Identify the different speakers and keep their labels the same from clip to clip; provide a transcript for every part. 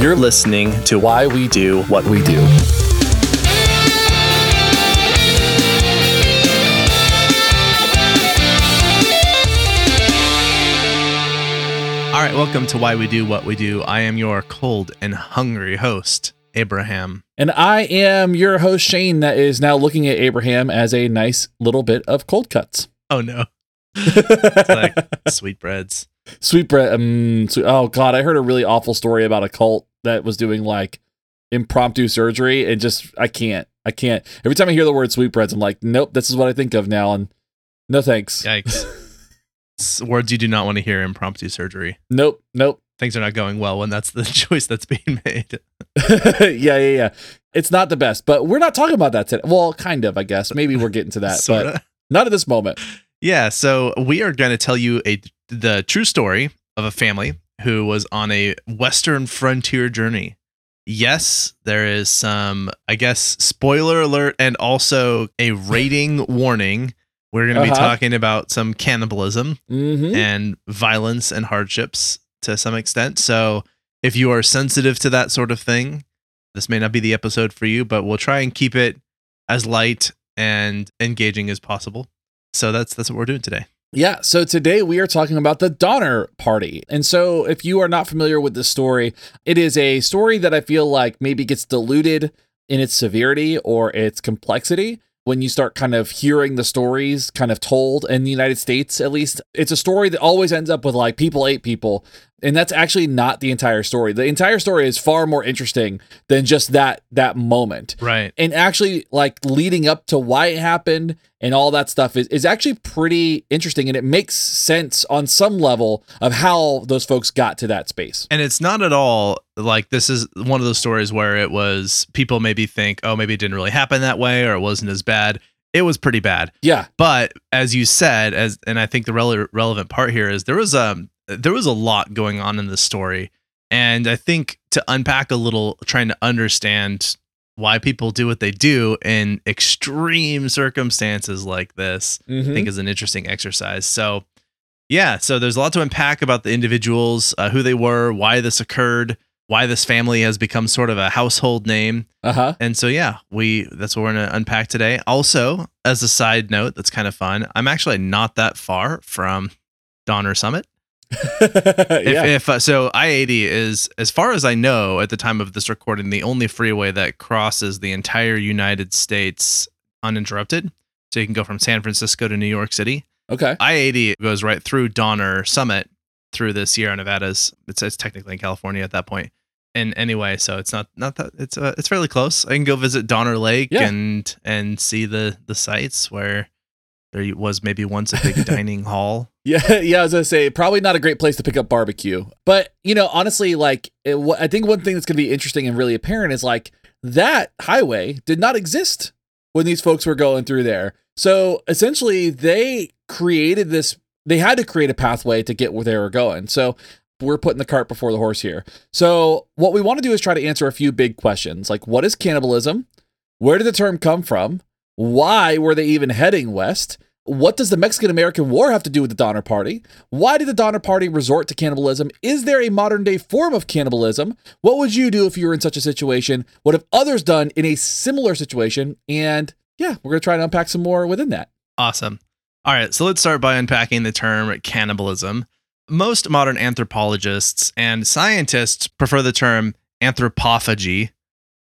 Speaker 1: You're listening to Why We Do What We Do.
Speaker 2: All right, welcome to Why We Do What We Do. I am your cold and hungry host, Abraham.
Speaker 3: And I am your host, Shane, that is now looking at Abraham as a nice little bit of cold cuts.
Speaker 2: Oh no. It's like sweetbreads.
Speaker 3: Sweet bread. Um, sweet, oh, God. I heard a really awful story about a cult that was doing like impromptu surgery and just, I can't. I can't. Every time I hear the word sweetbreads, I'm like, nope, this is what I think of now. And no thanks.
Speaker 2: Yikes. Words you do not want to hear impromptu surgery.
Speaker 3: Nope, nope.
Speaker 2: Things are not going well when that's the choice that's being made.
Speaker 3: yeah, yeah, yeah. It's not the best, but we're not talking about that today. Well, kind of, I guess. Maybe we're getting to that, but not at this moment.
Speaker 2: Yeah, so we are going to tell you a the true story of a family who was on a western frontier journey. Yes, there is some, I guess, spoiler alert and also a rating warning. We're going to be
Speaker 3: Uh-huh.
Speaker 2: talking about some cannibalism
Speaker 3: hmm
Speaker 2: and violence and hardships to some extent. So, if you are sensitive to that sort of thing, this may not be the episode for you, but we'll try and keep it as light and engaging as possible. So that's that's what we're doing today.
Speaker 3: Yeah, so today we are talking about the Donner Party. And so, if you are not familiar with this story, it is a story that I feel like maybe gets diluted in its severity or its complexity when you start kind of hearing the stories kind of told in the United States, at least. It's a story that always ends up with like people ate people. And that's actually not the entire story. The entire story is far more interesting than just that that moment
Speaker 2: Right.
Speaker 3: and actually like leading up to why it happened and all that stuff is, is actually pretty interesting and it makes sense on some level of how those folks got to that space
Speaker 2: And it's not at all like this is one of those stories where it was people maybe think, oh, maybe it didn't really happen that way or it wasn't as bad. It was pretty bad.
Speaker 3: yeah
Speaker 2: But as you said, as and I think the rele- relevant part here is there was um there was a lot going on in this story, and I think to unpack a little, trying to understand why people do what they do in extreme circumstances like this, I
Speaker 3: Mhm.
Speaker 2: think is an interesting exercise. So, yeah, so there's a lot to unpack about the individuals, uh, who they were, why this occurred, why this family has become sort of a household name.
Speaker 3: uh-huh
Speaker 2: And so yeah, we that's what we're gonna unpack today. Also, as a side note, that's kind of fun. I'm actually not that far from Donner Summit. If,
Speaker 3: yeah
Speaker 2: if uh, so, I-80 is, as far as I know, at the time of this recording, the only freeway that crosses the entire United States uninterrupted. So you can go from San Francisco to New York City.
Speaker 3: okay
Speaker 2: I-80 goes right through Donner Summit through the Sierra Nevadas. It's, it's technically in California at that point. And anyway, so it's not not that it's uh, it's fairly close. I can go visit Donner Lake
Speaker 3: Yeah.
Speaker 2: and and see the the sites where there was maybe once a big dining hall.
Speaker 3: Yeah yeah i was gonna say probably not a great place to pick up barbecue but you know honestly like it, i think one thing that's gonna be interesting and really apparent is like that highway did not exist when these folks were going through there. So essentially, they created this, they had to create a pathway to get where they were going. So we're putting the cart before the horse here. So what we want to do is try to answer a few big questions like what is cannibalism? Where did the term come from? Why were they even heading west? What does the Mexican American War have to do with the Donner Party? Why did the Donner Party resort to cannibalism? Is there a modern day form of cannibalism? What would you do if you were in such a situation? What have others done in a similar situation? And yeah, we're going to try to unpack some more within that.
Speaker 2: Awesome. All right, so let's start by unpacking the term cannibalism. Most modern anthropologists and scientists prefer the term anthropophagy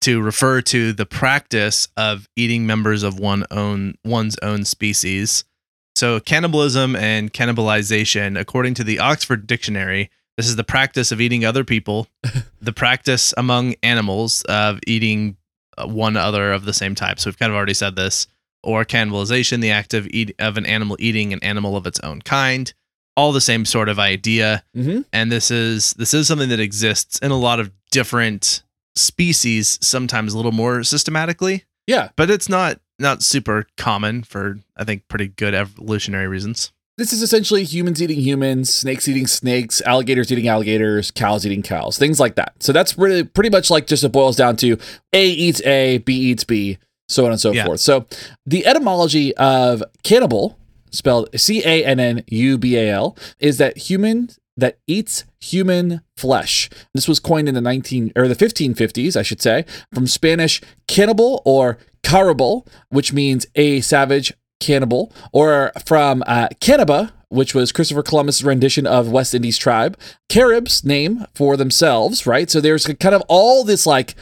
Speaker 2: to refer to the practice of eating members of one own one's own species. So cannibalism and cannibalization, according to the Oxford Dictionary, this is the practice of eating other people, the practice among animals of eating uh, one other of the same type. So we've kind of already said this or cannibalization, the act of eat of an animal eating an animal of its own kind. All the same sort of idea,
Speaker 3: Mm-hmm.
Speaker 2: and this is this is something that exists in a lot of different species, sometimes a little more systematically,
Speaker 3: Yeah.
Speaker 2: but it's not not super common for I think pretty good evolutionary reasons.
Speaker 3: This is essentially humans eating humans, snakes eating snakes, alligators eating alligators, cows eating cows, things like that. So that's really pretty much like just it boils down to A eats A, B eats B, so on and so
Speaker 2: Yeah.
Speaker 3: forth. So the etymology of cannibal, spelled C A N N U B A L, is that humans that eats human flesh. This was coined in the 19 or the 1550s, I should say, from Spanish cannibal or caribal, which means a savage cannibal, or from uh, which was Christopher Columbus' rendition of West Indies tribe, Caribs name for themselves, right? So there's kind of all this like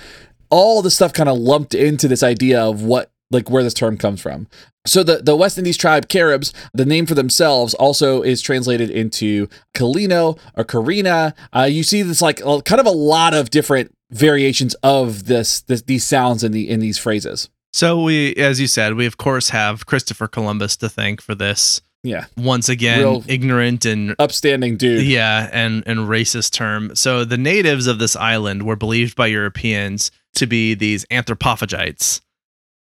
Speaker 3: all the stuff kind of lumped into this idea of what like where this term comes from. So the, the West Indies tribe Caribs, the name for themselves also is translated into Kalino or Karina. Uh, you see this like kind of a lot of different variations of this, this these sounds in the in these phrases.
Speaker 2: So we, as you said, we of course have Christopher Columbus to thank for this.
Speaker 3: Yeah.
Speaker 2: Once again,
Speaker 3: Real
Speaker 2: ignorant and
Speaker 3: Upstanding dude.
Speaker 2: yeah, and and racist term. So the natives of this island were believed by Europeans to be these anthropophagites.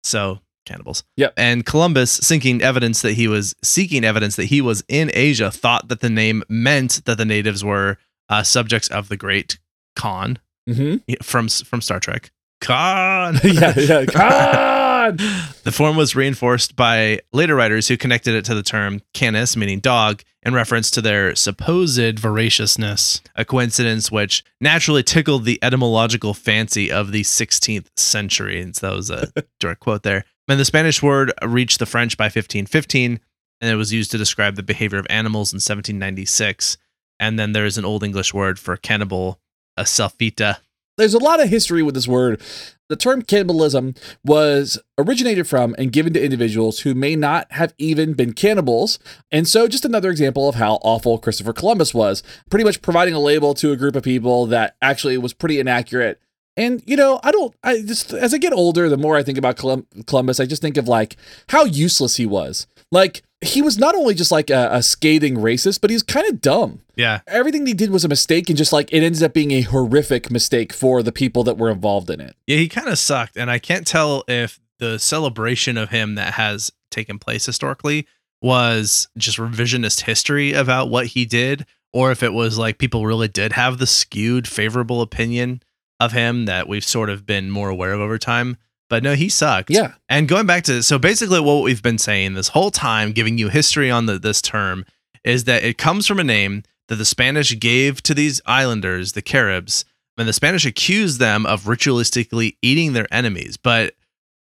Speaker 2: So cannibals.
Speaker 3: Yep.
Speaker 2: And Columbus, seeking evidence that he was seeking evidence that he was in Asia, thought that the name meant that the natives were uh, subjects of the Great Khan
Speaker 3: Mm-hmm.
Speaker 2: from from Star Trek. Khan.
Speaker 3: yeah, yeah. God.
Speaker 2: The form was reinforced by later writers who connected it to the term canis, meaning dog, in reference to their supposed voraciousness, a coincidence which naturally tickled the etymological fancy of the 16th century. And so that was a direct quote there. And the Spanish word reached the French by 1515, and it was used to describe the behavior of animals in 1796. And then there's an Old English word for cannibal, a selfita.
Speaker 3: There's a lot of history with this word. The term cannibalism was originated from and given to individuals who may not have even been cannibals. And so, just another example of how awful Christopher Columbus was, pretty much providing a label to a group of people that actually was pretty inaccurate. And, you know, I don't, I just, as I get older, the more I think about Colum- Columbus, I just think of like how useless he was. Like, he was not only just like a, a scathing racist, but he's kind of dumb
Speaker 2: Yeah.
Speaker 3: everything he did was a mistake and just like it ended up being a horrific mistake for the people that were involved in it
Speaker 2: Yeah, he kind of sucked. And I can't tell if the celebration of him that has taken place historically was just revisionist history about what he did, or if it was like people really did have the skewed favorable opinion of him that we've sort of been more aware of over time. But no, he sucked.
Speaker 3: yeah
Speaker 2: And going back to so basically what we've been saying this whole time, giving you history on the, this term, is that it comes from a name that the Spanish gave to these islanders, the Caribs, and the Spanish accused them of ritualistically eating their enemies. But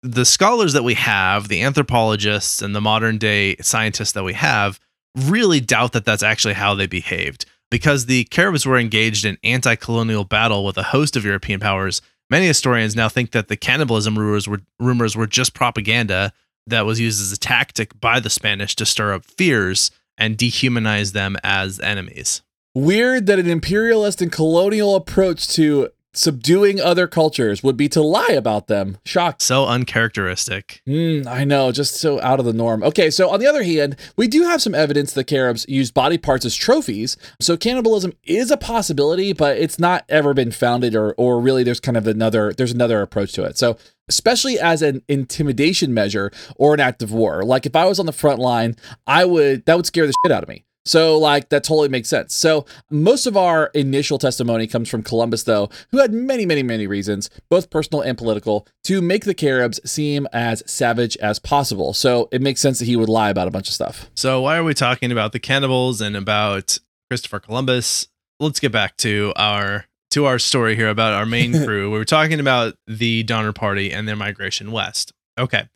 Speaker 2: the scholars that we have, the anthropologists and the modern day scientists that we have, really doubt that that's actually how they behaved. Because the Caribs were engaged in anti colonial battle with a host of European powers, many historians now think that the cannibalism rumors were, rumors were just propaganda that was used as a tactic by the Spanish to stir up fears and dehumanize them as enemies.
Speaker 3: weird that an imperialist and colonial approach to subduing other cultures would be to lie about them shocked
Speaker 2: So uncharacteristic.
Speaker 3: Hmm, I know, just so out of the norm. Okay, so on the other hand, we do have some evidence the Caribs used body parts as trophies. So cannibalism is a possibility, but it's not ever been founded or or really there's kind of another there's another approach to it. So especially as an intimidation measure or an act of war. Like if I was on the front line, I would that would scare the shit out of me. So, like, that totally makes sense. So, most of our initial testimony comes from Columbus, though, who had many, many, many reasons, both personal and political, to make the Caribs seem as savage as possible. So, it makes sense that he would lie about a bunch of stuff.
Speaker 2: So why are we talking about the cannibals and about Christopher Columbus? Let's get back to our to our story here about our main crew. we were talking about the Donner Party and their migration west. Okay.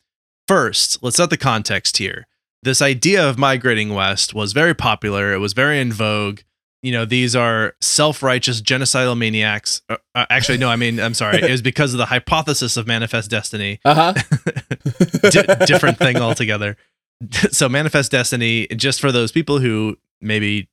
Speaker 2: First, let's set the context here. This idea of migrating west was very popular. It was very in vogue. You know, these are self-righteous genocidal maniacs. Uh, uh, actually, no, I mean, I'm sorry. It was because of the hypothesis of manifest destiny
Speaker 3: Uh huh.
Speaker 2: Di- different thing altogether. So, manifest destiny, just for those people who maybe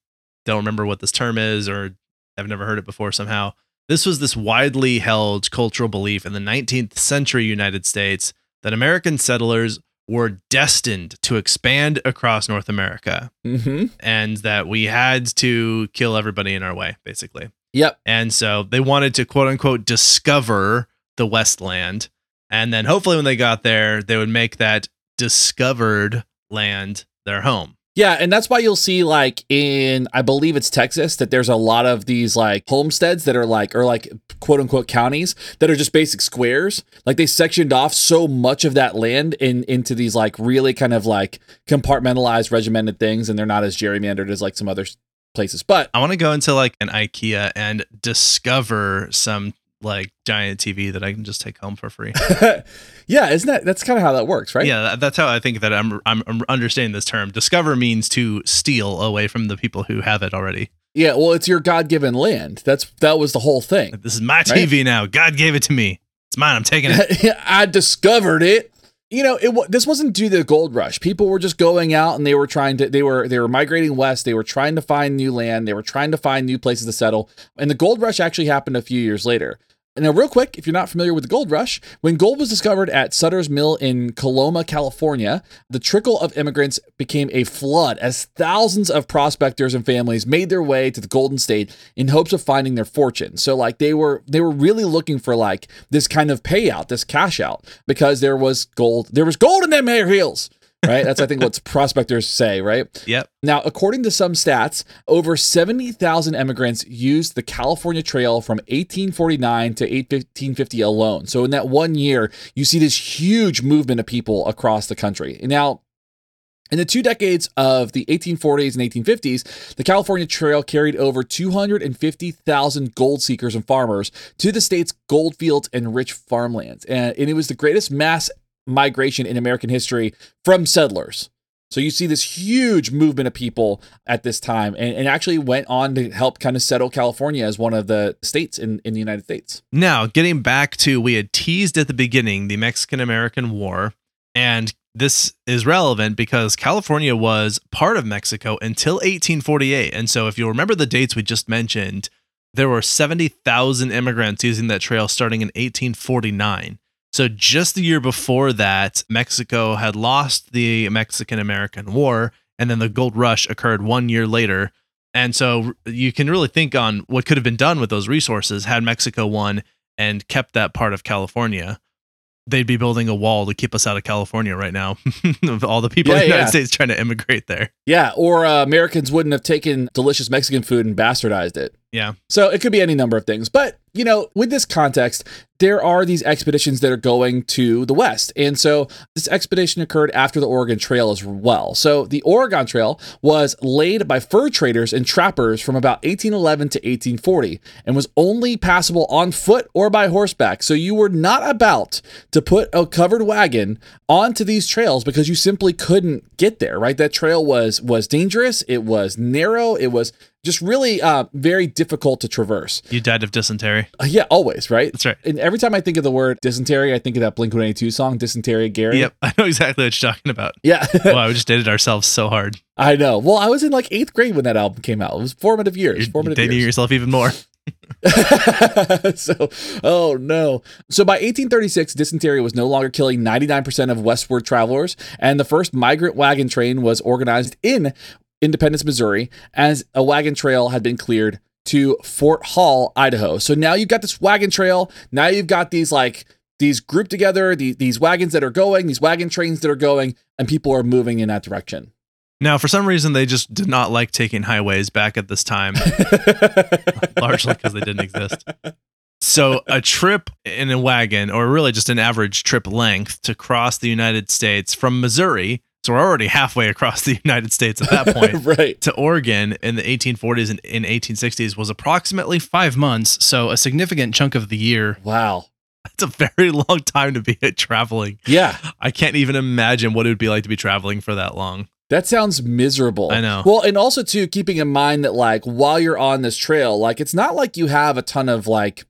Speaker 2: don't remember what this term is or have never heard it before somehow, this was this widely held cultural belief in the 19th century United States that American settlers were destined to expand across North America
Speaker 3: hmm
Speaker 2: and that we had to kill everybody in our way, basically.
Speaker 3: Yep.
Speaker 2: And so they wanted to quote unquote discover the Westland. And then hopefully when they got there, they would make that discovered land their home.
Speaker 3: Yeah, and that's why you'll see like in I believe it's Texas that there's a lot of these like homesteads that are like or like quote unquote counties that are just basic squares. Like they sectioned off so much of that land in into these like really kind of like compartmentalized regimented things and they're not as gerrymandered as like some other places. But
Speaker 2: I want to go into like an IKEA and discover some like giant TV that I can just take home for free.
Speaker 3: yeah, isn't that that's kind of how that works, right?
Speaker 2: Yeah, that's how I think that I'm, I'm I'm understanding this term. Discover means to steal away from the people who have it already.
Speaker 3: Yeah, well, it's your God-given land. That's that was the whole thing.
Speaker 2: This is my TV now. God gave it to me. It's mine. I'm taking it.
Speaker 3: I discovered it. You know, it this wasn't due to the gold rush. People were just going out and they were trying to they were they were migrating west. They were trying to find new land. They were trying to find new places to settle. And the gold rush actually happened a few years later. Now, real quick, if you're not familiar with the gold rush, when gold was discovered at Sutter's Mill in Coloma, California, the trickle of immigrants became a flood as thousands of prospectors and families made their way to the Golden State in hopes of finding their fortune. So, like, they were they were really looking for like this kind of payout, this cash out, because there was gold, there was gold in them hair heels. Right? That's I think what prospectors say, right?
Speaker 2: Yep.
Speaker 3: Now, according to some stats, over 70,000 immigrants used the California Trail from 1849 to 1850 alone. So, in that one year, you see this huge movement of people across the country. Now, in the two decades of the 1840s and 1850s, the California Trail carried over 250,000 gold seekers and farmers to the state's gold fields and rich farmlands. And, and it was the greatest mass migration in American history from settlers. So you see this huge movement of people at this time and, and actually went on to help kind of settle California as one of the states in, in the United States.
Speaker 2: Now, getting back to we had teased at the beginning the Mexican American War, and this is relevant because California was part of Mexico until 1848. And so, if you remember the dates we just mentioned, there were 70,000 immigrants using that trail starting in 1849. So, just the year before that, Mexico had lost the Mexican American War, and then the gold rush occurred one year later. And so, you can really think on what could have been done with those resources had Mexico won and kept that part of California. They'd be building a wall to keep us out of California right now. of all the people in the United
Speaker 3: yeah.
Speaker 2: States trying to immigrate there.
Speaker 3: Yeah, or uh, Americans wouldn't have taken delicious Mexican food and bastardized it.
Speaker 2: Yeah.
Speaker 3: So it could be any number of things. But, you know, with this context, there are these expeditions that are going to the West. And so this expedition occurred after the Oregon Trail as well. So the Oregon Trail was laid by fur traders and trappers from about 1811 to 1840 and was only passable on foot or by horseback. So you were not about to put a covered wagon onto these trails because you simply couldn't get there, right? That trail was was dangerous, it was narrow, it was just really uh, very difficult to traverse.
Speaker 2: You died of dysentery.
Speaker 3: Uh, yeah, always, right?
Speaker 2: That's right.
Speaker 3: And every time I think of the word dysentery, I think of that Blink 182 song, Dysentery Gary.
Speaker 2: Yep. I know exactly what you're talking about.
Speaker 3: Yeah,
Speaker 2: wow, we just dated ourselves so hard.
Speaker 3: I know. Well, I was in like eighth grade when that album came out. It was formative years.
Speaker 2: You're
Speaker 3: formative
Speaker 2: dating
Speaker 3: years.
Speaker 2: yourself even more.
Speaker 3: so, oh no. So by 1836, dysentery was no longer killing 99% of westward travelers, and the first migrant wagon train was organized in Independence, Missouri, as a wagon trail had been cleared to Fort Hall, Idaho. So now you've got this wagon trail. Now you've got these like these grouped together, these, these wagons that are going, these wagon trains that are going, and people are moving in that direction.
Speaker 2: Now, for some reason, they just did not like taking highways back at this time, largely because they didn't exist. So, a trip in a wagon, or really just an average trip length to cross the United States from Missouri, so we're already halfway across the United States at that point,
Speaker 3: right.
Speaker 2: to Oregon in the 1840s and in 1860s was approximately five months. So, a significant chunk of the year.
Speaker 3: Wow.
Speaker 2: That's a very long time to be traveling.
Speaker 3: Yeah.
Speaker 2: I can't even imagine what it would be like to be traveling for that long.
Speaker 3: That sounds miserable.
Speaker 2: I know.
Speaker 3: Well, and also too, keeping in mind that like while you're on this trail, like it's not like you have a ton of like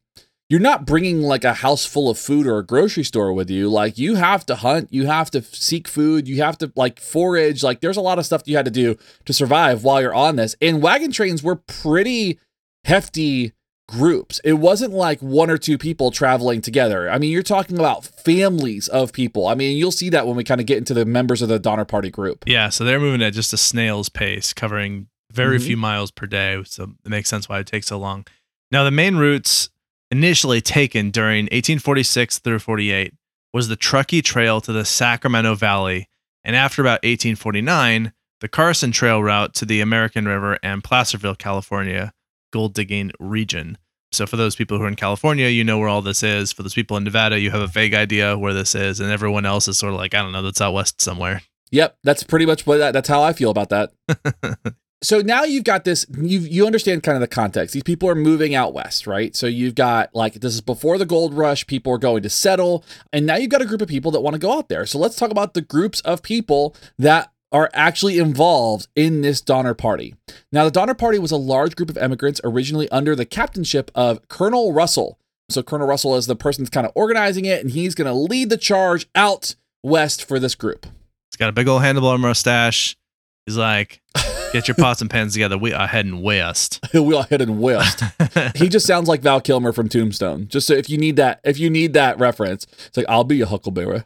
Speaker 3: you're not bringing like a house full of food or a grocery store with you. Like you have to hunt, you have to seek food, you have to like forage. Like there's a lot of stuff you had to do to survive while you're on this. And wagon trains were pretty hefty groups. It wasn't like one or two people traveling together. I mean, you're talking about families of people. I mean, you'll see that when we kind of get into the members of the Donner Party group.
Speaker 2: Yeah, so they're moving at just a snail's pace, covering very
Speaker 3: Mhm.
Speaker 2: few miles per day. So it makes sense why it takes so long. Now, the main routes initially taken during 1846 through 48 was the Truckee Trail to the Sacramento Valley, and after about 1849, the Carson Trail route to the American River and Placerville, California gold digging region. So for those people who are in California, you know where all this is. For those people in Nevada, you have a vague idea where this is, and everyone else is sort of like, I don't know, that's out west somewhere.
Speaker 3: Yep, that's pretty much what that, that's how I feel about that. so now you've got this you you understand kind of the context these people are moving out west right so you've got like this is before the gold rush people are going to settle and now you've got a group of people that want to go out there so let's talk about the groups of people that are actually involved in this Donner Party. Now, the Donner Party was a large group of emigrants originally under the captainship of Colonel Russell. So, Colonel Russell is the person that's kind of organizing it, and he's going to lead the charge out west for this group.
Speaker 2: He's got a big old handlebar mustache. He's like, get your pots and pans together. We are heading west.
Speaker 3: we are heading west. he just sounds like Val Kilmer from Tombstone. Just so if you need that, if you need that reference, it's like I'll be a Huckleberry.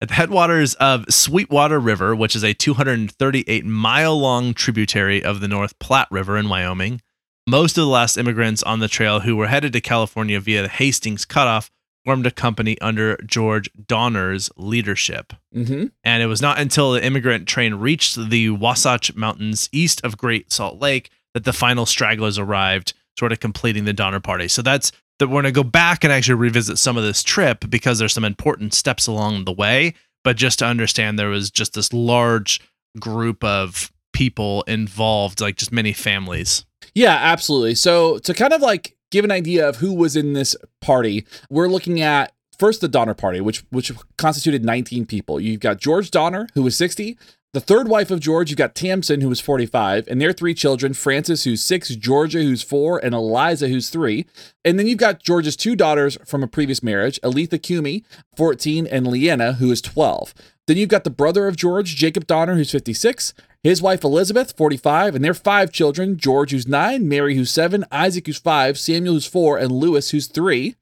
Speaker 2: At the headwaters of Sweetwater River, which is a 238 mile long tributary of the North Platte River in Wyoming, most of the last immigrants on the trail who were headed to California via the Hastings Cutoff formed a company under George Donner's leadership.
Speaker 3: Mm-hmm.
Speaker 2: And it was not until the immigrant train reached the Wasatch Mountains east of Great Salt Lake that the final stragglers arrived, sort of completing the Donner Party. So that's that we're going to go back and actually revisit some of this trip because there's some important steps along the way. But just to understand, there was just this large group of people involved, like just many families.
Speaker 3: Yeah, absolutely. So to kind of like give an idea of who was in this party, we're looking at first the Donner Party, which which constituted 19 people. You've got George Donner, who was 60, the third wife of George, you've got Tamsen, who was 45, and their three children Francis, who's six, Georgia, who's four, and Eliza, who's three. And then you've got George's two daughters from a previous marriage, Elitha Cumi, 14, and Leanna, who is 12. Then you've got the brother of George, Jacob Donner, who's 56, his wife Elizabeth, 45, and their five children George, who's nine, Mary, who's seven, Isaac, who's five, Samuel, who's four, and Lewis, who's three.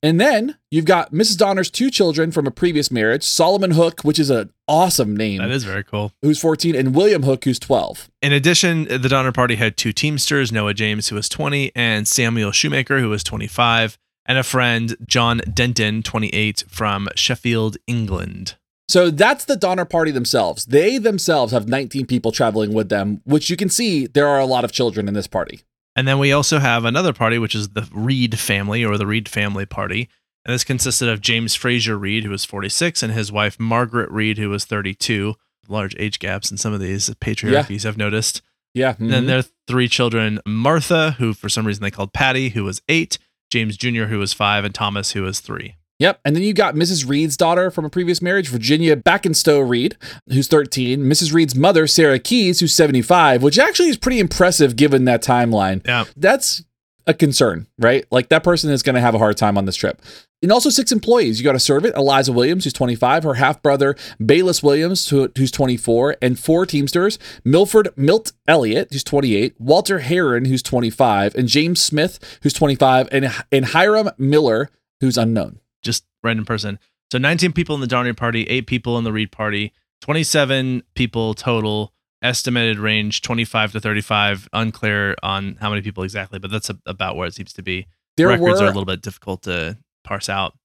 Speaker 3: And then you've got Mrs. Donner's two children from a previous marriage, Solomon Hook, which is an awesome name.
Speaker 2: That is very cool.
Speaker 3: Who's 14, and William Hook, who's 12.
Speaker 2: In addition, the Donner Party had two Teamsters, Noah James, who was 20, and Samuel Shoemaker, who was 25, and a friend, John Denton, 28, from Sheffield, England.
Speaker 3: So that's the Donner Party themselves. They themselves have 19 people traveling with them, which you can see there are a lot of children in this party.
Speaker 2: And then we also have another party, which is the Reed family or the Reed family party. And this consisted of James Frazier Reed, who was 46, and his wife Margaret Reed, who was 32. Large age gaps in some of these patriarchies, I've noticed.
Speaker 3: Yeah.
Speaker 2: And then
Speaker 3: mm-hmm.
Speaker 2: their three children Martha, who for some reason they called Patty, who was eight, James Jr., who was five, and Thomas, who was three.
Speaker 3: Yep. And then you got Mrs. Reed's daughter from a previous marriage, Virginia Backenstoe Reed, who's 13. Mrs. Reed's mother, Sarah Keyes, who's 75, which actually is pretty impressive given that timeline.
Speaker 2: Yeah.
Speaker 3: That's a concern, right? Like that person is going to have a hard time on this trip. And also six employees. You got a servant, Eliza Williams, who's 25, her half brother, Baylis Williams, who's 24, and four Teamsters, Milford Milt Elliott, who's 28, Walter Herron, who's 25, and James Smith, who's 25, and, and Hiram Miller, who's unknown.
Speaker 2: Random person. So 19 people in the Donner party, eight people in the Reed party, 27 people total. Estimated range 25 to 35. Unclear on how many people exactly, but that's a, about where it seems to be.
Speaker 3: There
Speaker 2: Records
Speaker 3: were
Speaker 2: are a little bit difficult to parse out.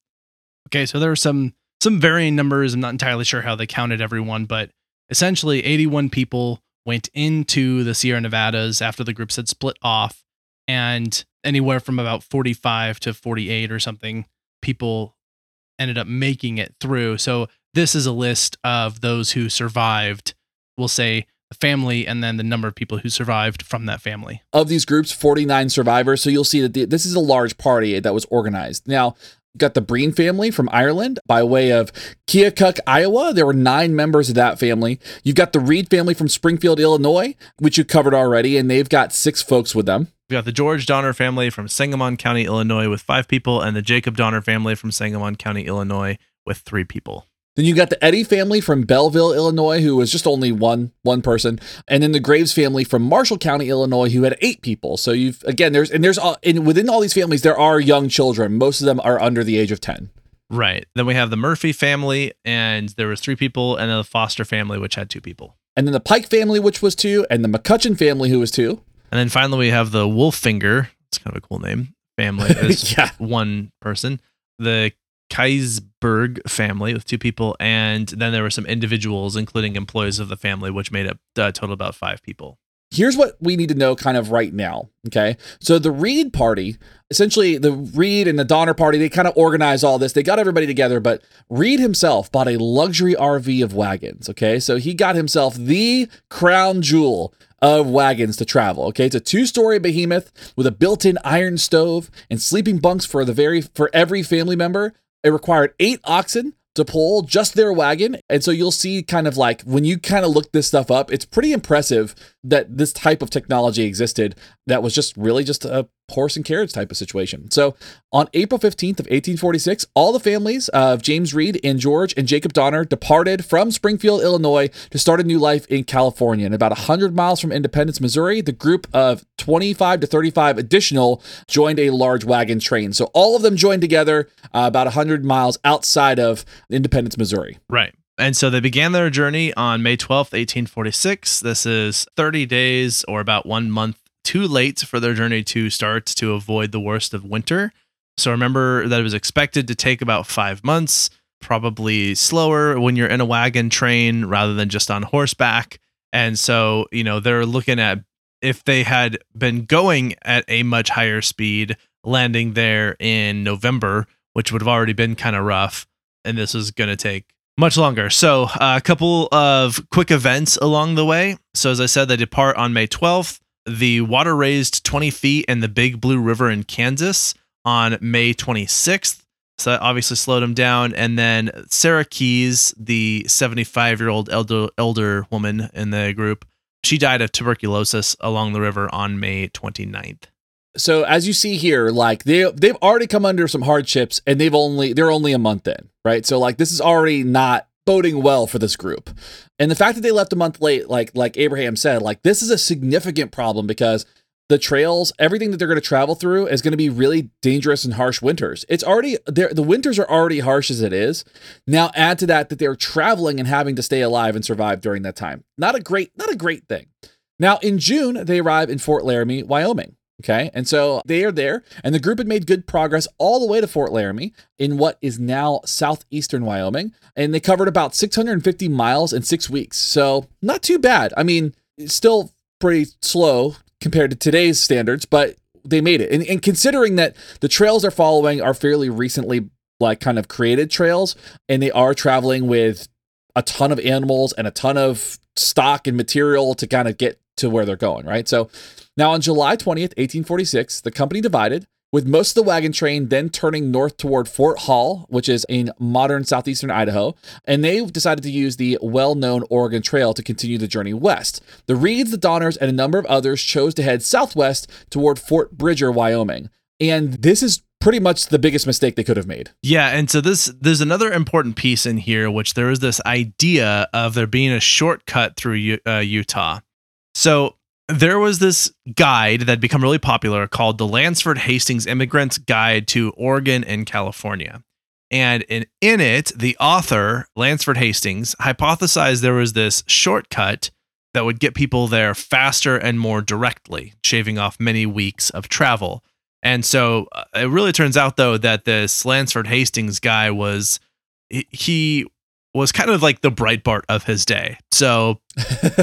Speaker 4: Okay, so there are some some varying numbers. I'm not entirely sure how they counted everyone, but essentially 81 people went into the Sierra Nevadas after the groups had split off, and anywhere from about 45 to 48 or something people ended up making it through. So this is a list of those who survived. We'll say the family and then the number of people who survived from that family.
Speaker 3: of these groups, 49 survivors. So you'll see that the, this is a large party that was organized. Now, got the Breen family from Ireland by way of Keokuk, Iowa. There were nine members of that family. You've got the Reed family from Springfield, Illinois, which you covered already, and they've got six folks with them.
Speaker 2: We've got the George Donner family from Sangamon County, Illinois, with five people, and the Jacob Donner family from Sangamon County, Illinois, with three people.
Speaker 3: Then you got the Eddy family from Belleville, Illinois, who was just only one one person, and then the Graves family from Marshall County, Illinois, who had eight people. So you've again there's and there's all and within all these families there are young children. Most of them are under the age of ten.
Speaker 2: Right. Then we have the Murphy family, and there was three people, and then the Foster family, which had two people.
Speaker 3: And then the Pike family, which was two, and the McCutcheon family, who was two.
Speaker 2: And then finally, we have the Wolfinger. It's kind of a cool name. Family is
Speaker 3: yeah.
Speaker 2: one person. The Keseberg family with two people, and then there were some individuals, including employees of the family, which made up uh, a total about five people.
Speaker 3: here's what we need to know kind of right now. Okay. So the Reed party, essentially the Reed and the Donner party, they kind of organized all this. They got everybody together, but Reed himself bought a luxury RV of wagons. Okay. So he got himself the crown jewel of wagons to travel. Okay, it's a two-story behemoth with a built-in iron stove and sleeping bunks for the very for every family member. It required eight oxen to pull just their wagon. And so you'll see kind of like when you kind of look this stuff up, it's pretty impressive that this type of technology existed that was just really just a horse and carriage type of situation. So on April 15th of 1846, all the families of James Reed and George and Jacob Donner departed from Springfield, Illinois to start a new life in California. And about 100 miles from Independence, Missouri, the group of 25 to 35 additional joined a large wagon train. So all of them joined together uh, about 100 miles outside of Independence, Missouri.
Speaker 2: Right. And so they began their journey on May 12th, 1846. This is 30 days or about one month too late for their journey to start to avoid the worst of winter. So remember that it was expected to take about five months, probably slower when you're in a wagon train rather than just on horseback. And so, you know, they're looking at if they had been going at a much higher speed, landing there in November, which would have already been kind of rough. And this is going to take much longer. So, uh, a couple of quick events along the way. So, as I said, they depart on May 12th. The water raised 20 feet in the Big Blue River in Kansas on May 26th. So, that obviously slowed them down. And then Sarah Keyes, the 75 year old elder, elder woman in the group, she died of tuberculosis along the river on May 29th
Speaker 3: so as you see here like they they've already come under some hardships and they've only they're only a month in right so like this is already not boding well for this group. And the fact that they left a month late like like abraham said like this is a significant problem because the trails everything that they're going to travel through is going to be really dangerous and harsh winters. It's already there the winters are already harsh as it is. Now add to that that they're traveling and having to stay alive and survive during that time. Not a great not a great thing. Now in june they arrive in fort laramie wyoming Okay. And so they are there, and the group had made good progress all the way to Fort Laramie in what is now southeastern Wyoming. And they covered about 650 miles in six weeks. So not too bad. I mean, still pretty slow compared to today's standards, but they made it. And, and considering that the trails they're following are fairly recently, like, kind of created trails, and they are traveling with a ton of animals and a ton of stock and material to kind of get to where they're going, right? So now, on July 20th, 1846, the company divided, with most of the wagon train then turning north toward Fort Hall, which is in modern southeastern Idaho, and they decided to use the well known Oregon Trail to continue the journey west. The Reeds, the Donners, and a number of others chose to head southwest toward Fort Bridger, Wyoming. And this is pretty much the biggest mistake they could have made.
Speaker 2: Yeah, and so this there's another important piece in here, which there is this idea of there being a shortcut through uh, Utah. So there was this guide that had become really popular called the Lansford Hastings Immigrant's Guide to Oregon and California. And in, in it, the author, Lansford Hastings, hypothesized there was this shortcut that would get people there faster and more directly, shaving off many weeks of travel. And so uh, it really turns out, though, that this Lansford Hastings guy was, he was kind of like the Breitbart of his day. So,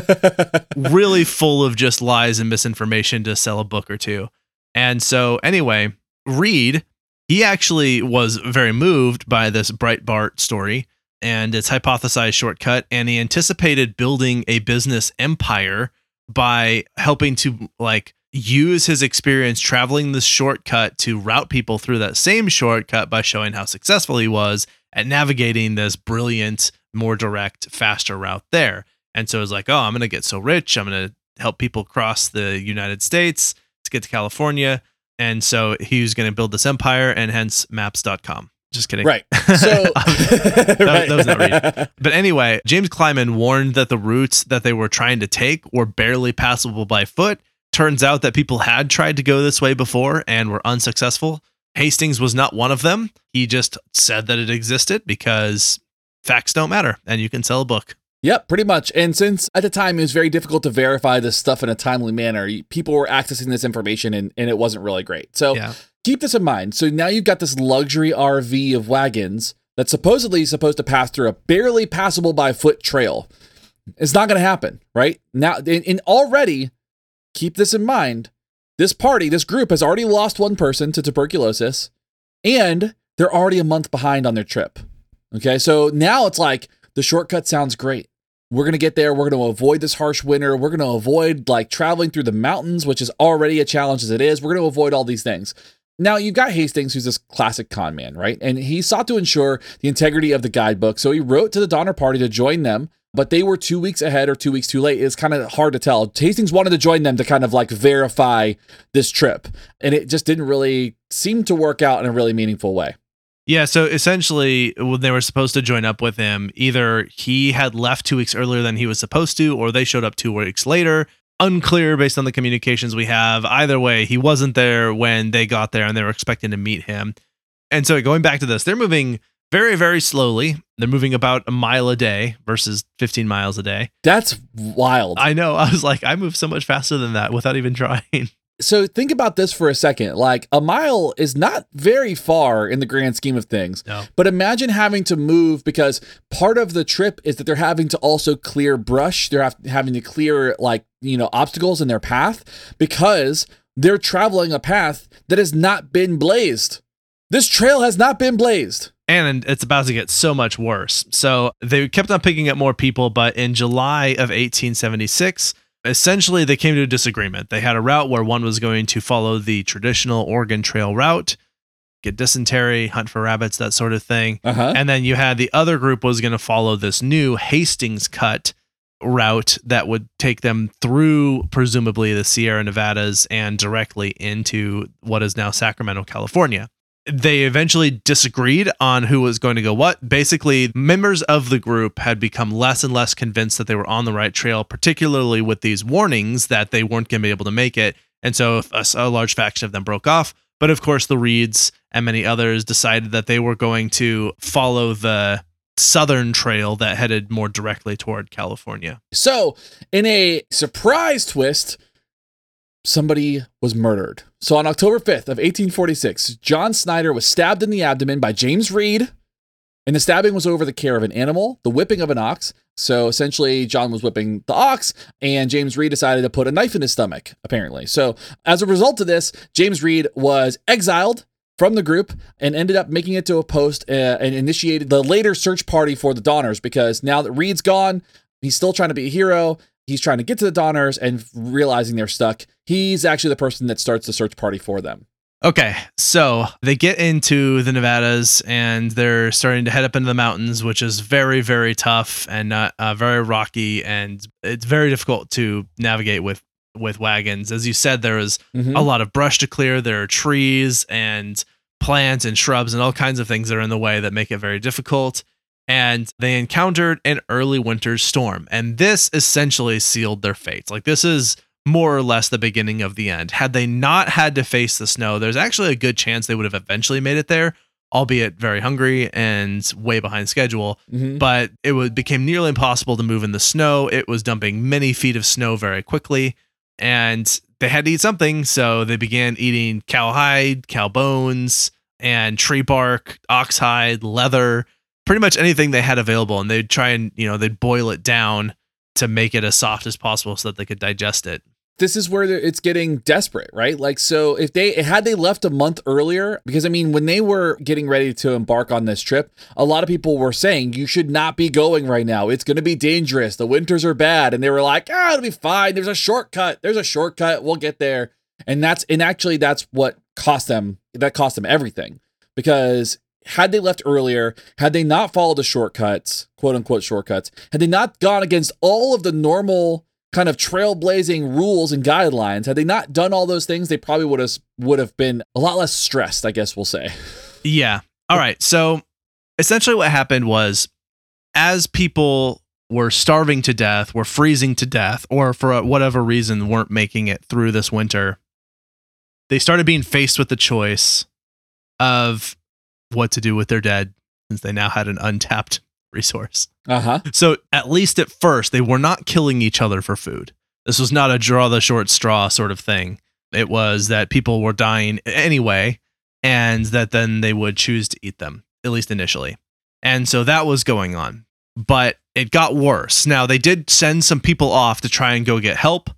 Speaker 2: really full of just lies and misinformation to sell a book or two. And so, anyway, Reed, he actually was very moved by this Breitbart story and its hypothesized shortcut. And he anticipated building a business empire by helping to like use his experience traveling this shortcut to route people through that same shortcut by showing how successful he was at navigating this brilliant, more direct, faster route there. And so it's like, oh, I'm going to get so rich. I'm going to help people cross the United States to get to California. And so he was going to build this empire and hence maps.com. Just kidding.
Speaker 3: Right. So
Speaker 2: that, that, was not Reed. But anyway, James Clyman warned that the routes that they were trying to take were barely passable by foot. Turns out that people had tried to go this way before and were unsuccessful. Hastings was not one of them. He just said that it existed because facts don't matter and you can sell a book.
Speaker 3: Yep, pretty much. And since at the time it was very difficult to verify this stuff in a timely manner, people were accessing this information and, and it wasn't really great. So yeah. keep this in mind. So now you've got this luxury RV of wagons that's supposedly supposed to pass through a barely passable by foot trail. It's not going to happen, right? Now, and already keep this in mind. This party, this group has already lost one person to tuberculosis, and they're already a month behind on their trip. Okay, so now it's like the shortcut sounds great. We're to get there. We're to avoid this harsh winter. We're to avoid like traveling through the mountains, which is already a challenge as it is. We're to avoid all these things. Now, you've got Hastings, who's this classic con man, right? And he sought to ensure the integrity of the guidebook. So he wrote to the Donner Party to join them, but they were two weeks ahead or two weeks too late. It's kind of hard to tell. Hastings wanted to join them to kind of like verify this trip, and it just didn't really seem to work out in a really meaningful way.
Speaker 2: Yeah, so essentially, when they were supposed to join up with him, either he had left two weeks earlier than he was supposed to, or they showed up two weeks later. Unclear based on the communications we have. Either way, he wasn't there when they got there and they were expecting to meet him. And so, going back to this, they're moving very, very slowly. They're moving about a mile a day versus 15 miles a day.
Speaker 3: That's wild.
Speaker 2: I know. I was like, I move so much faster than that without even trying.
Speaker 3: so think about this for a second. Like a mile is not very far in the grand scheme of things.
Speaker 2: No.
Speaker 3: But imagine having to move because part of the trip is that they're having to also clear brush. They're having to clear like, you know, obstacles in their path because they're traveling a path that has not been blazed. This trail has not been blazed.
Speaker 2: And it's about to get so much worse. So they kept on picking up more people, but in July of 1876, essentially they came to a disagreement. They had a route where one was going to follow the traditional Oregon Trail route, get dysentery, hunt for rabbits, that sort of thing.
Speaker 3: Uh-huh.
Speaker 2: And then you had the other group was going to follow this new Hastings cut route that would take them through presumably the Sierra Nevadas and directly into what is now Sacramento, California they eventually disagreed on who was going to go what. Basically, members of the group had become less and less convinced that they were on the right trail, particularly with these warnings that they weren't going to be able to make it. And so a, a large faction of them broke off. But of course, the Reeds and many others decided that they were going to follow the southern trail that headed more directly toward California.
Speaker 3: So, in a surprise twist, somebody was murdered. So on October 5th of 1846, John Snyder was stabbed in the abdomen by James Reed, and the stabbing was over the care of an animal, the whipping of an ox. So essentially, John was whipping the ox, and James Reed decided to put a knife in his stomach, apparently. So as a result of this, James Reed was exiled from the group and ended up making it to a post uh, and initiated the later search party for the Donners because now that Reed's gone, he's still trying to be a hero. He's trying to get to the Donners and realizing they're stuck. He's actually the person that starts the search party for them.
Speaker 2: Okay, so they get into the Nevadas and they're starting to head up into the mountains, which is very, very tough and not uh, very rocky, and it's very difficult to navigate with with wagons. As you said, there is
Speaker 3: Mhm.
Speaker 2: a lot of brush to clear. There are trees and plants and shrubs and all kinds of things that are in the way that make it very difficult. And they encountered an early winter storm, and this essentially sealed their fates. Like this is more or less the beginning of the end. Had they not had to face the snow, there's actually a good chance they would have eventually made it there, albeit very hungry and way behind schedule.
Speaker 3: Mhm.
Speaker 2: But it would, became nearly impossible to move in the snow. It was dumping many feet of snow very quickly, and they had to eat something. So they began eating cowhide, cow bones, and tree bark, oxhide, leather, pretty much anything they had available. And they'd try and, you know, they'd boil it down to make it as soft as possible so that they could digest it.
Speaker 3: this is where it's getting desperate, right? Like, so if they had they left a month earlier, because I mean, when they were getting ready to embark on this trip, a lot of people were saying you should not be going right now. It's going to be dangerous. The winters are bad, and they were like, ah, it'll be fine. There's a shortcut. There's a shortcut. We'll get there. And that's and actually that's what cost them. That cost them everything because had they left earlier, had they not followed the shortcuts, quote unquote shortcuts, had they not gone against all of the normal kind of trailblazing rules and guidelines, had they not done all those things, they probably would have would have been a lot less stressed, I guess we'll say.
Speaker 2: Yeah. All right. So essentially, what happened was as people were starving to death, were freezing to death, or for whatever reason weren't making it through this winter, they started being faced with the choice of what to do with their dead since they now had an untapped resource.
Speaker 3: Uh-huh.
Speaker 2: So at least at first, they were not killing each other for food. This was not a draw the short straw sort of thing. It was that people were dying anyway, and that then they would choose to eat them, at least initially. And so that was going on. But it got worse. Now, they did send some people off to try and go get help,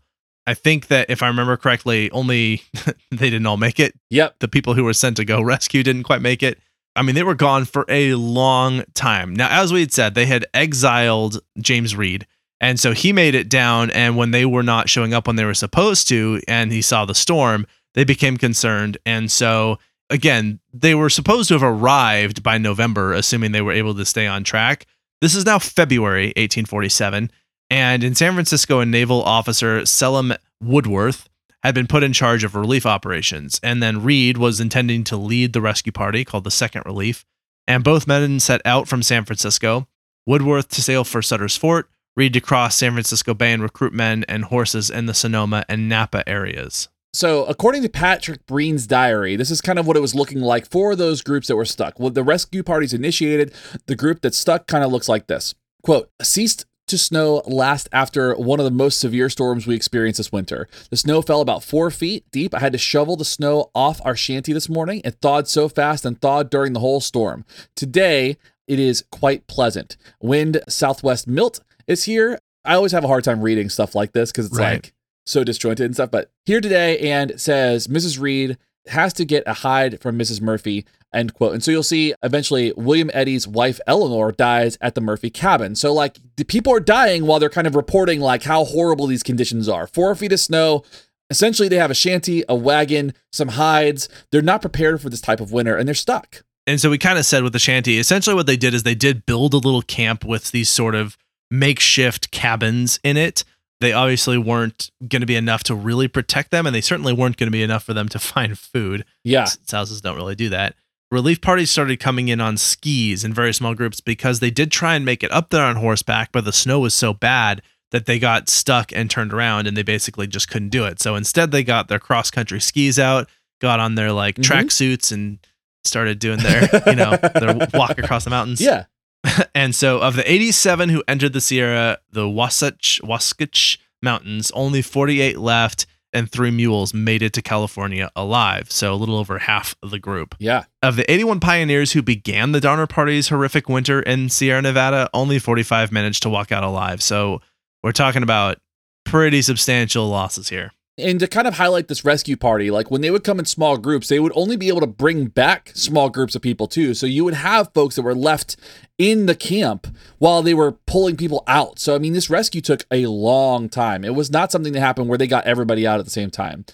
Speaker 2: I think that if I remember correctly, only they didn't all make it.
Speaker 3: Yep.
Speaker 2: The people who were sent to go rescue didn't quite make it. I mean, they were gone for a long time. Now, as we had said, they had exiled James Reed. And so he made it down. And when they were not showing up when they were supposed to, and he saw the storm, they became concerned. And so, again, they were supposed to have arrived by November, assuming they were able to stay on track. This is now February 1847. And in San Francisco, a naval officer, Selim Woodworth, had been put in charge of relief operations. And then Reed was intending to lead the rescue party called the Second Relief. And both men set out from San Francisco, Woodworth to sail for Sutter's Fort, Reed to cross San Francisco Bay and recruit men and horses in the Sonoma and Napa areas.
Speaker 3: So, according to Patrick Breen's diary, this is kind of what it was looking like for those groups that were stuck. Well, the rescue parties initiated, the group that's stuck kind of looks like this. Quote, ceased to snow last after one of the most severe storms we experienced this winter. The snow fell about four feet deep. I had to shovel the snow off our shanty this morning. It thawed so fast and thawed during the whole storm. Today, it is quite pleasant. Wind southwest milt is here. I always have a hard time reading stuff like this because it's
Speaker 2: Right.
Speaker 3: like so disjointed and stuff. But here today and says Mrs. Reed has to get a hide from Mrs. Murphy. End quote. And so you'll see eventually William Eddy's wife Eleanor dies at the Murphy cabin. So like the people are dying while they're kind of reporting like how horrible these conditions are. Four feet of snow. Essentially, they have a shanty, a wagon, some hides. They're not prepared for this type of winter and they're stuck.
Speaker 2: And so we kind of said with the shanty, essentially what they did is they did build a little camp with these sort of makeshift cabins in it. They obviously weren't going to be enough to really protect them, and they certainly weren't going to be enough for them to find food.
Speaker 3: Yeah.
Speaker 2: Houses don't really do that. Relief parties started coming in on skis in very small groups because they did try and make it up there on horseback, but the snow was so bad that they got stuck and turned around and they basically just couldn't do it. So instead, they got their cross country skis out, got on their like
Speaker 3: Mhm.
Speaker 2: track suits, and started doing their, you know, their walk across the mountains.
Speaker 3: Yeah.
Speaker 2: And so, of the 87 who entered the Sierra, the Wasatch Wasatch Mountains, only 48 left, and three mules made it to California alive. So, a little over half of the group.
Speaker 3: Yeah.
Speaker 2: Of the 81 pioneers who began the Donner Party's horrific winter in Sierra Nevada, only 45 managed to walk out alive. So, we're talking about pretty substantial losses here.
Speaker 3: And to kind of highlight this rescue party, like when they would come in small groups, they would only be able to bring back small groups of people too. So you would have folks that were left in the camp while they were pulling people out. So, I mean, this rescue took a long time. It was not something that happened where they got everybody out at the same time.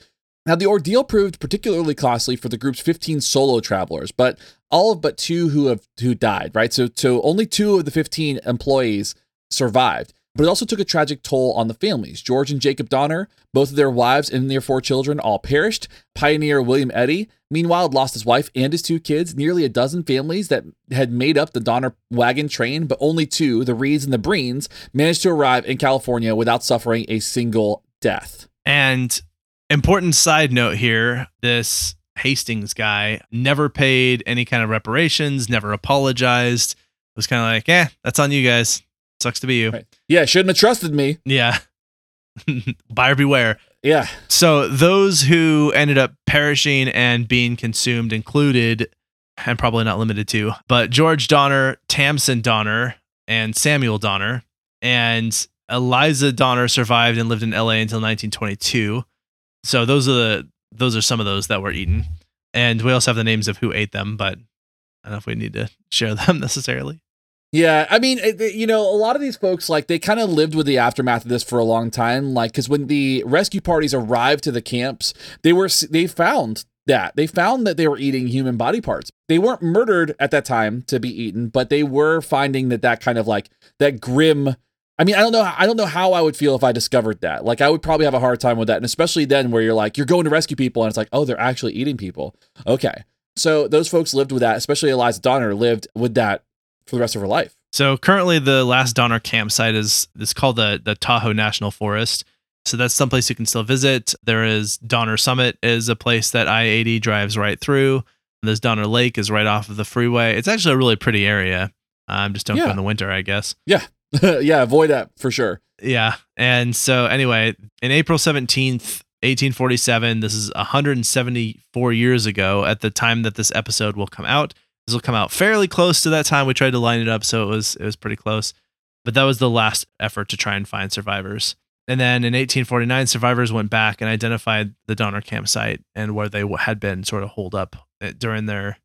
Speaker 3: Now, the ordeal proved particularly costly for the group's 15 solo travelers, but all of but two who have who died, right? So, so only two of the 15 employees survived. But it also took a tragic toll on the families. George and Jacob Donner, both of their wives and their four children, all perished. Pioneer William Eddy, meanwhile, lost his wife and his two kids. Nearly a dozen families that had made up the Donner wagon train, but only two, the Reeds and the Breens, managed to arrive in California without suffering a single death.
Speaker 2: And important side note here this Hastings guy never paid any kind of reparations, never apologized. It was kind of like, eh, that's on you guys. Sucks to be you.
Speaker 3: Right. Yeah, shouldn't have trusted me.
Speaker 2: Yeah. Buyer beware.
Speaker 3: Yeah.
Speaker 2: So those who ended up perishing and being consumed included, and probably not limited to, but George Donner, Tamsen Donner, and Samuel Donner. And Eliza Donner survived and lived in LA until 1922. So those are the those are some of those that were eaten. And we also have the names of who ate them, but I don't know if we need to share them necessarily.
Speaker 3: Yeah, I mean, you know, a lot of these folks like they kind of lived with the aftermath of this for a long time. Like, because when the rescue parties arrived to the camps, they were they found that they found that they were eating human body parts. They weren't murdered at that time to be eaten, but they were finding that that kind of like that grim. I mean, I don't know. I don't know how I would feel if I discovered that. Like, I would probably have a hard time with that, and especially then, where you're like, you're going to rescue people, and it's like, oh, they're actually eating people. Okay, so those folks lived with that. Especially Eliza Donner lived with that for the rest of her life.
Speaker 2: So currently, the last Donner campsite is is called the the Tahoe National Forest. So that's someplace you can still visit. There is Donner Summit is a place that I eighty drives right through. There's Donner Lake is right off of the freeway. It's actually a really pretty area. Um, just don't go in the winter, I guess.
Speaker 3: Yeah, yeah, avoid that for sure.
Speaker 2: Yeah. And so anyway, in April 17th, 1847, this is 174 years ago at the time that this episode will come out. This will come out fairly close to that time. We tried to line it up so it was it was pretty close. But that was the last effort to try and find survivors. And then in 1849, survivors went back and identified the Donner campsite and where they had been sort of holed up uh, during their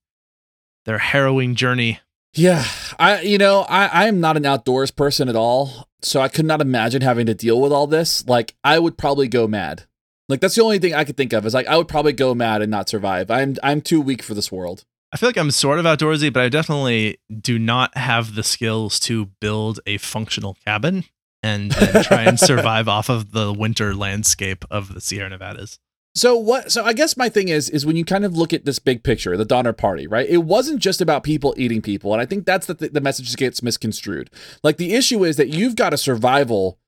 Speaker 2: their harrowing journey.
Speaker 3: Yeah, I you know I I am not an outdoors person at all, so I could not imagine having to deal with all this. Like I would probably go mad. Like that's the only thing I could think of is like I would probably go mad and not survive. I'm I'm too weak for this world.
Speaker 2: I feel like I'm sort of outdoorsy, but I definitely do not have the skills to build a functional cabin and, try and survive off of the winter landscape of the Sierra Nevadas.
Speaker 3: So what so I guess my thing is is when you kind of look at this big picture, the Donner Party, right? It wasn't just about people eating people, and I think that's the th- the message gets misconstrued. Like the issue is that you've got a survival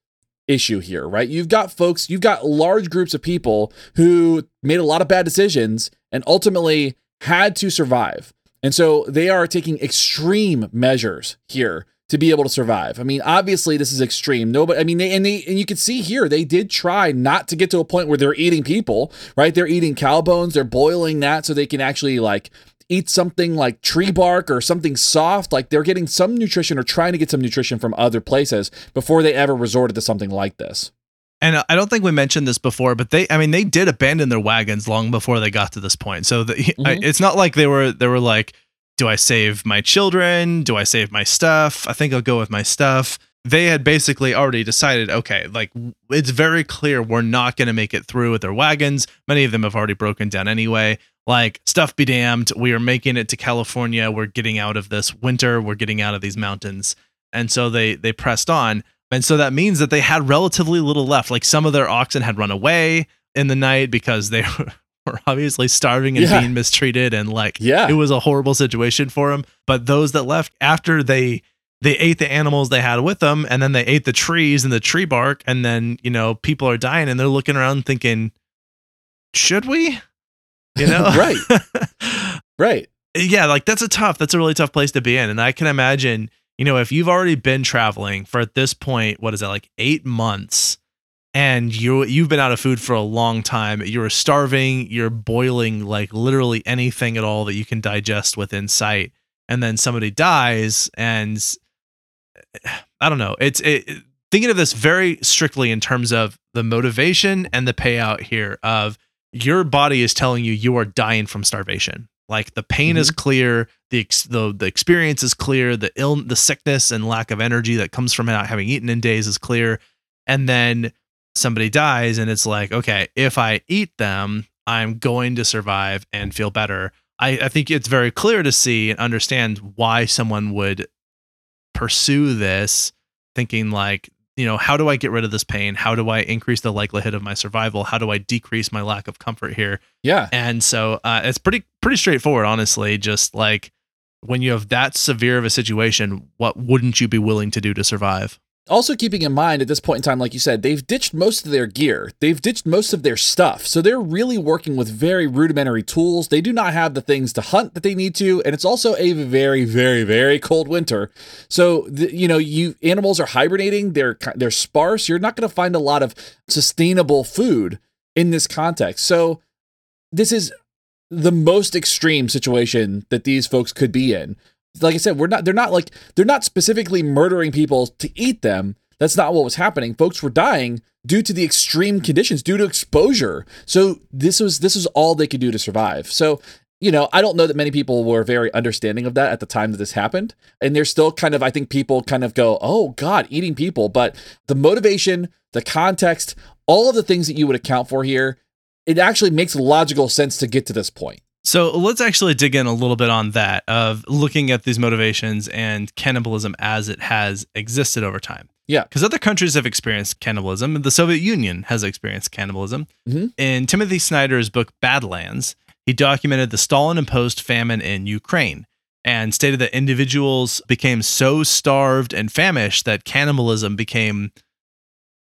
Speaker 3: issue here, right? You've got folks, you've got large groups of people who made a lot of bad decisions and ultimately had to survive. And so they are taking extreme measures here to be able to survive. I mean, obviously this is extreme. Nobody, I mean, they, and they, and you can see here they did try not to get to a point where they're eating people, right? They're eating cow bones, they're boiling that so they can actually like eat something like tree bark or something soft. Like they're getting some nutrition or trying to get some nutrition from other places before they ever resorted to something like this.
Speaker 2: And I don't think we mentioned this before, but they, I mean, they did abandon their wagons long before they got to this point. So the, I,
Speaker 3: Mhm.
Speaker 2: it's not like they were, they were like, do I save my children? Do I save my stuff? I think I'll go with my stuff. They had basically already decided, okay, like it's very clear we're not going to make it through with their wagons. Many of them have already broken down anyway. Like, stuff be damned. We are making it to California. We're getting out of this winter. We're getting out of these mountains. And so they they pressed on. And so that means that they had relatively little left. Like some of their oxen had run away in the night because they were obviously starving and
Speaker 3: Yeah.
Speaker 2: being mistreated and like
Speaker 3: Yeah.
Speaker 2: it was a horrible situation for them. But those that left after they they ate the animals they had with them and then they ate the trees and the tree bark and then, you know, people are dying and they're looking around thinking, should we? You know?
Speaker 3: Right. Right.
Speaker 2: yeah, like that's a tough, that's a really tough place to be in. And I can imagine, you know, if you've already been traveling for at this point, what is that, like eight months, and you you've been out of food for a long time, you're starving, you're boiling like literally anything at all that you can digest within sight, and then somebody dies, and I don't know, it's it, thinking of this very strictly in terms of the motivation and the payout here of your body is telling you you are dying from starvation. Like the pain is mm-hmm. clear, the, ex- the the experience is clear, the ill the sickness and lack of energy that comes from not having eaten in days is clear, and then somebody dies and it's like, okay, if I eat them, I'm going to survive and feel better. I, I think it's very clear to see and understand why someone would pursue this, thinking like, you know, how do I get rid of this pain? How do I increase the likelihood of my survival? How do I decrease my lack of comfort here?
Speaker 3: Yeah.
Speaker 2: And so uh, it's pretty pretty straightforward, honestly. Just like when you have that severe of a situation, what wouldn't you be willing to do to survive?
Speaker 3: Also, keeping in mind at this point in time, like you said, they've ditched most of their gear. They've ditched most of their stuff. So they're really working with very rudimentary tools. They do not have the things to hunt that they need to. And it's also a very, very, very cold winter. So, the, you know, you animals are hibernating. They're, they're sparse. You're not going to find a lot of sustainable food in this context. So this is the most extreme situation that these folks could be in like I said, we're not they're not like they're not specifically murdering people to eat them. That's not what was happening. Folks were dying due to the extreme conditions, due to exposure. So this was this was all they could do to survive. So you know, I don't know that many people were very understanding of that at the time that this happened. And there's still kind of, I think people kind of go, oh God, eating people. But the motivation, the context, all of the things that you would account for here, it actually makes logical sense to get to this point.
Speaker 2: So let's actually dig in a little bit on that of looking at these motivations and cannibalism as it has existed over time.
Speaker 3: Yeah.
Speaker 2: Because other countries have experienced cannibalism. The Soviet Union has experienced cannibalism.
Speaker 3: Mhm.
Speaker 2: In Timothy Snyder's book Badlands, he documented the Stalin imposed famine in Ukraine and stated that individuals became so starved and famished that cannibalism became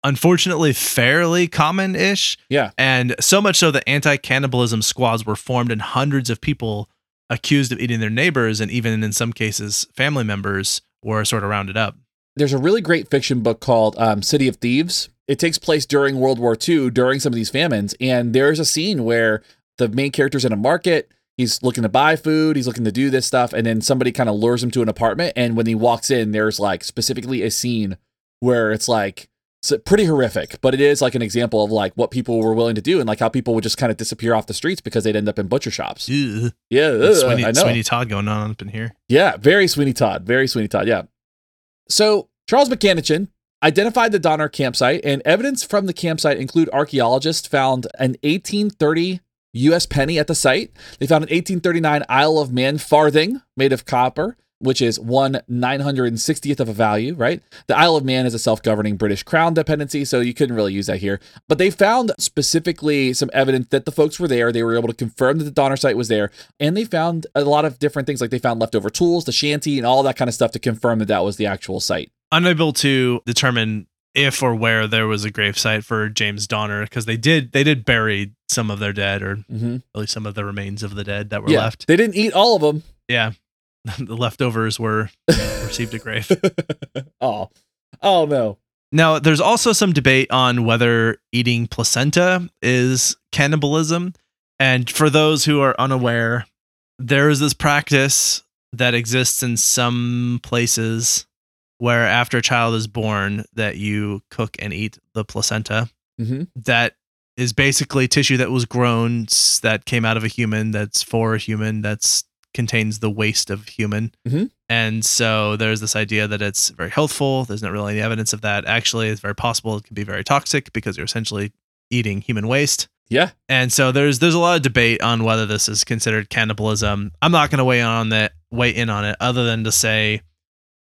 Speaker 2: unfortunately fairly common ish.
Speaker 3: Yeah.
Speaker 2: And so much so that anti cannibalism squads were formed and hundreds of people accused of eating their neighbors and even in some cases family members were sort of rounded up.
Speaker 3: there's a really great fiction book called um, City of Thieves. It takes place during World War II, during some of these famines, and there's a scene where the main character's in a market. He's looking to buy food. He's looking to do this stuff, and then somebody kind of lures him to an apartment. And when he walks in, there's like specifically a scene where it's like It's pretty horrific, but it is like an example of like what people were willing to do and like how people would just kind of disappear off the streets because they'd end up in butcher shops.
Speaker 2: Ugh.
Speaker 3: Yeah, ugh,
Speaker 2: Sweeney,
Speaker 3: I know.
Speaker 2: Sweeney Todd going on up in here.
Speaker 3: Yeah, very Sweeney Todd. Very Sweeney Todd. Yeah. So Charles McAnichin identified the Donner campsite, and evidence from the campsite include archaeologists found an 1830 U.S. penny at the site. They found an 1839 Isle of Man farthing made of copper, which is one 960th of a value, right? The Isle of Man is a self-governing British crown dependency, so you couldn't really use that here. But they found specifically some evidence that the folks were there. They were able to confirm that the Donner site was there, and they found a lot of different things, like they found leftover tools, the shanty, and all that kind of stuff to confirm that that was the actual site.
Speaker 2: Unable to determine if or where there was a gravesite for James Donner because they did they did bury some of their dead or
Speaker 3: Mm-hmm.
Speaker 2: at least some of the remains of the dead that were
Speaker 3: Yeah,
Speaker 2: left.
Speaker 3: they didn't eat all of them.
Speaker 2: Yeah. the leftovers were received a grave.
Speaker 3: oh, oh no.
Speaker 2: Now, there's also some debate on whether eating placenta is cannibalism. And for those who are unaware, there is this practice that exists in some places where after a child is born that you cook and eat the placenta.
Speaker 3: Mm-hmm.
Speaker 2: That is basically tissue that was grown that came out of a human that's for a human that's contains the waste of human.
Speaker 3: Mhm.
Speaker 2: And so there's this idea that it's very healthful. There's not really any evidence of that. Actually, it's very possible it can be very toxic because you're essentially eating human waste.
Speaker 3: Yeah.
Speaker 2: And so there's there's a lot of debate on whether this is considered cannibalism. I'm not going to weigh in on that weigh in on it other than to say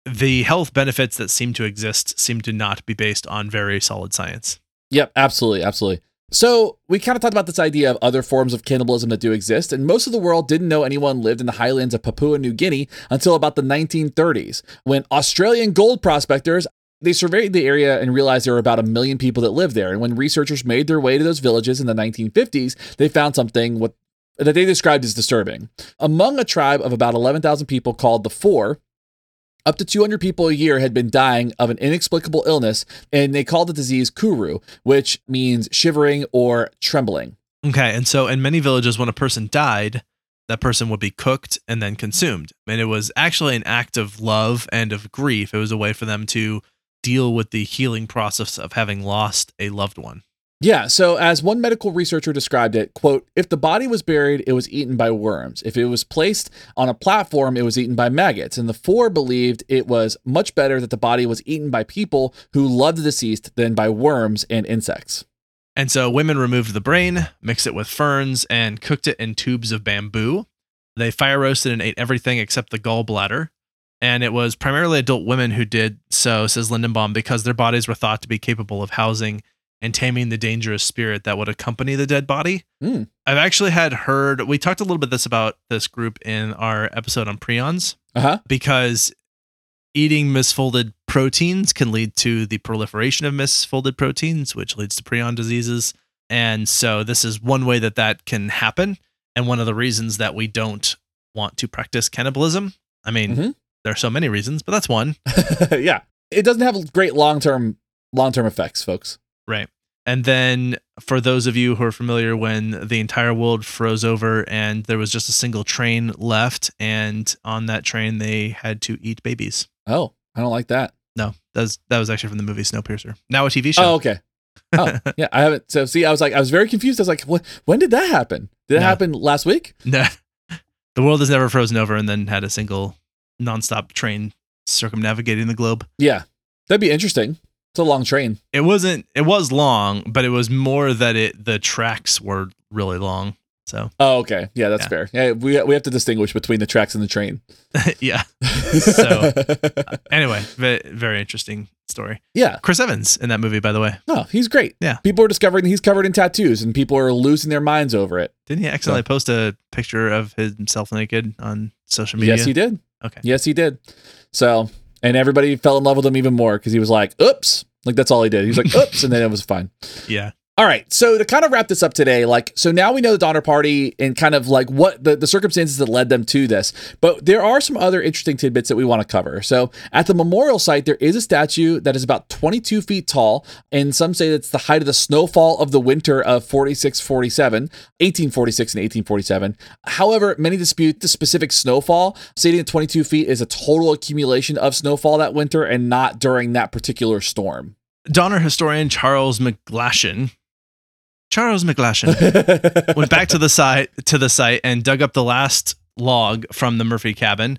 Speaker 2: the health benefits that seem to exist seem to not be based on very solid science.
Speaker 3: Yep, absolutely, absolutely. So we kind of talked about this idea of other forms of cannibalism that do exist, and most of the world didn't know anyone lived in the highlands of Papua New Guinea until about the 1930s, when Australian gold prospectors they surveyed the area and realized there were about a million people that lived there. And when researchers made their way to those villages in the 1950s, they found something what that they described as disturbing. Among a tribe of about 11,000 people called the Fore, up to 200 people a year had been dying of an inexplicable illness, and they called the disease kuru, which means shivering or trembling.
Speaker 2: Okay, and so in many villages, when a person died, that person would be cooked and then consumed. And it was actually an act of love and of grief. It was a way for them to deal with the healing process of having lost a loved one.
Speaker 3: Yeah, so as one medical researcher described it, quote, if the body was buried, it was eaten by worms. If it was placed on a platform, it was eaten by maggots. And the Fore believed it was much better that the body was eaten by people who loved the deceased than by worms and insects.
Speaker 2: And so women removed the brain, mixed it with ferns, and cooked it in tubes of bamboo. They fire roasted and ate everything except the gallbladder. And it was primarily adult women who did so, says Lindenbaum, because their bodies were thought to be capable of housing and taming the dangerous spirit that would accompany the dead body.
Speaker 3: Hmm.
Speaker 2: I've actually had heard, we talked a little bit this about this group in our episode on prions,
Speaker 3: Uh huh.
Speaker 2: because eating misfolded proteins can lead to the proliferation of misfolded proteins, which leads to prion diseases. And so this is one way that that can happen. And one of the reasons that we don't want to practice cannibalism. I mean,
Speaker 3: Mhm.
Speaker 2: there are so many reasons, but that's one.
Speaker 3: yeah. It doesn't have great long term long term effects, folks.
Speaker 2: Right. And then for those of you who are familiar, when the entire world froze over and there was just a single train left, and on that train they had to eat babies.
Speaker 3: Oh, I don't like that.
Speaker 2: No, that was, that was actually from the movie Snowpiercer. Now a TV show.
Speaker 3: Oh, okay. Oh, yeah. I haven't. So, see, I was like, I was very confused. I was like, what, when did that happen? Did it
Speaker 2: No.
Speaker 3: happen last week?
Speaker 2: No, the world has never frozen over and then had a single nonstop train circumnavigating the globe.
Speaker 3: Yeah. That'd be interesting. It's a long train.
Speaker 2: It wasn't. It was long, but it was more that it the tracks were really long. So
Speaker 3: Oh, okay. Yeah, that's
Speaker 2: Yeah.
Speaker 3: fair. Yeah, we, we have to distinguish between the tracks and the train.
Speaker 2: yeah. So- Anyway, very, very interesting story.
Speaker 3: yeah.
Speaker 2: Chris Evans in that movie, by the way.
Speaker 3: No, he's great.
Speaker 2: Yeah.
Speaker 3: People are discovering he's covered in tattoos and people are losing their minds over it.
Speaker 2: Didn't he accidentally post a picture of himself naked on social media?
Speaker 3: Yes, he did.
Speaker 2: Okay.
Speaker 3: Yes, he did. So, and everybody fell in love with him even more because he was like, oops. Like, that's all he did. He was like, oops. And then it was fine.
Speaker 2: Yeah.
Speaker 3: All right. So to kind of wrap this up today, like, so now we know the Donner Party and kind of like what the, the circumstances that led them to this. But there are some other interesting tidbits that we want to cover. So at the memorial site, there is a statue that is about 22 feet tall. And some say it's the height of the snowfall of the winter of 46 47, 1846 and 1847. However, many dispute the specific snowfall, stating that 22 feet is a total accumulation of snowfall that winter and not during that particular storm.
Speaker 2: Donner historian Charles McGlashan, Charles McGlashan, went back to the site to the site and dug up the last log from the Murphy cabin.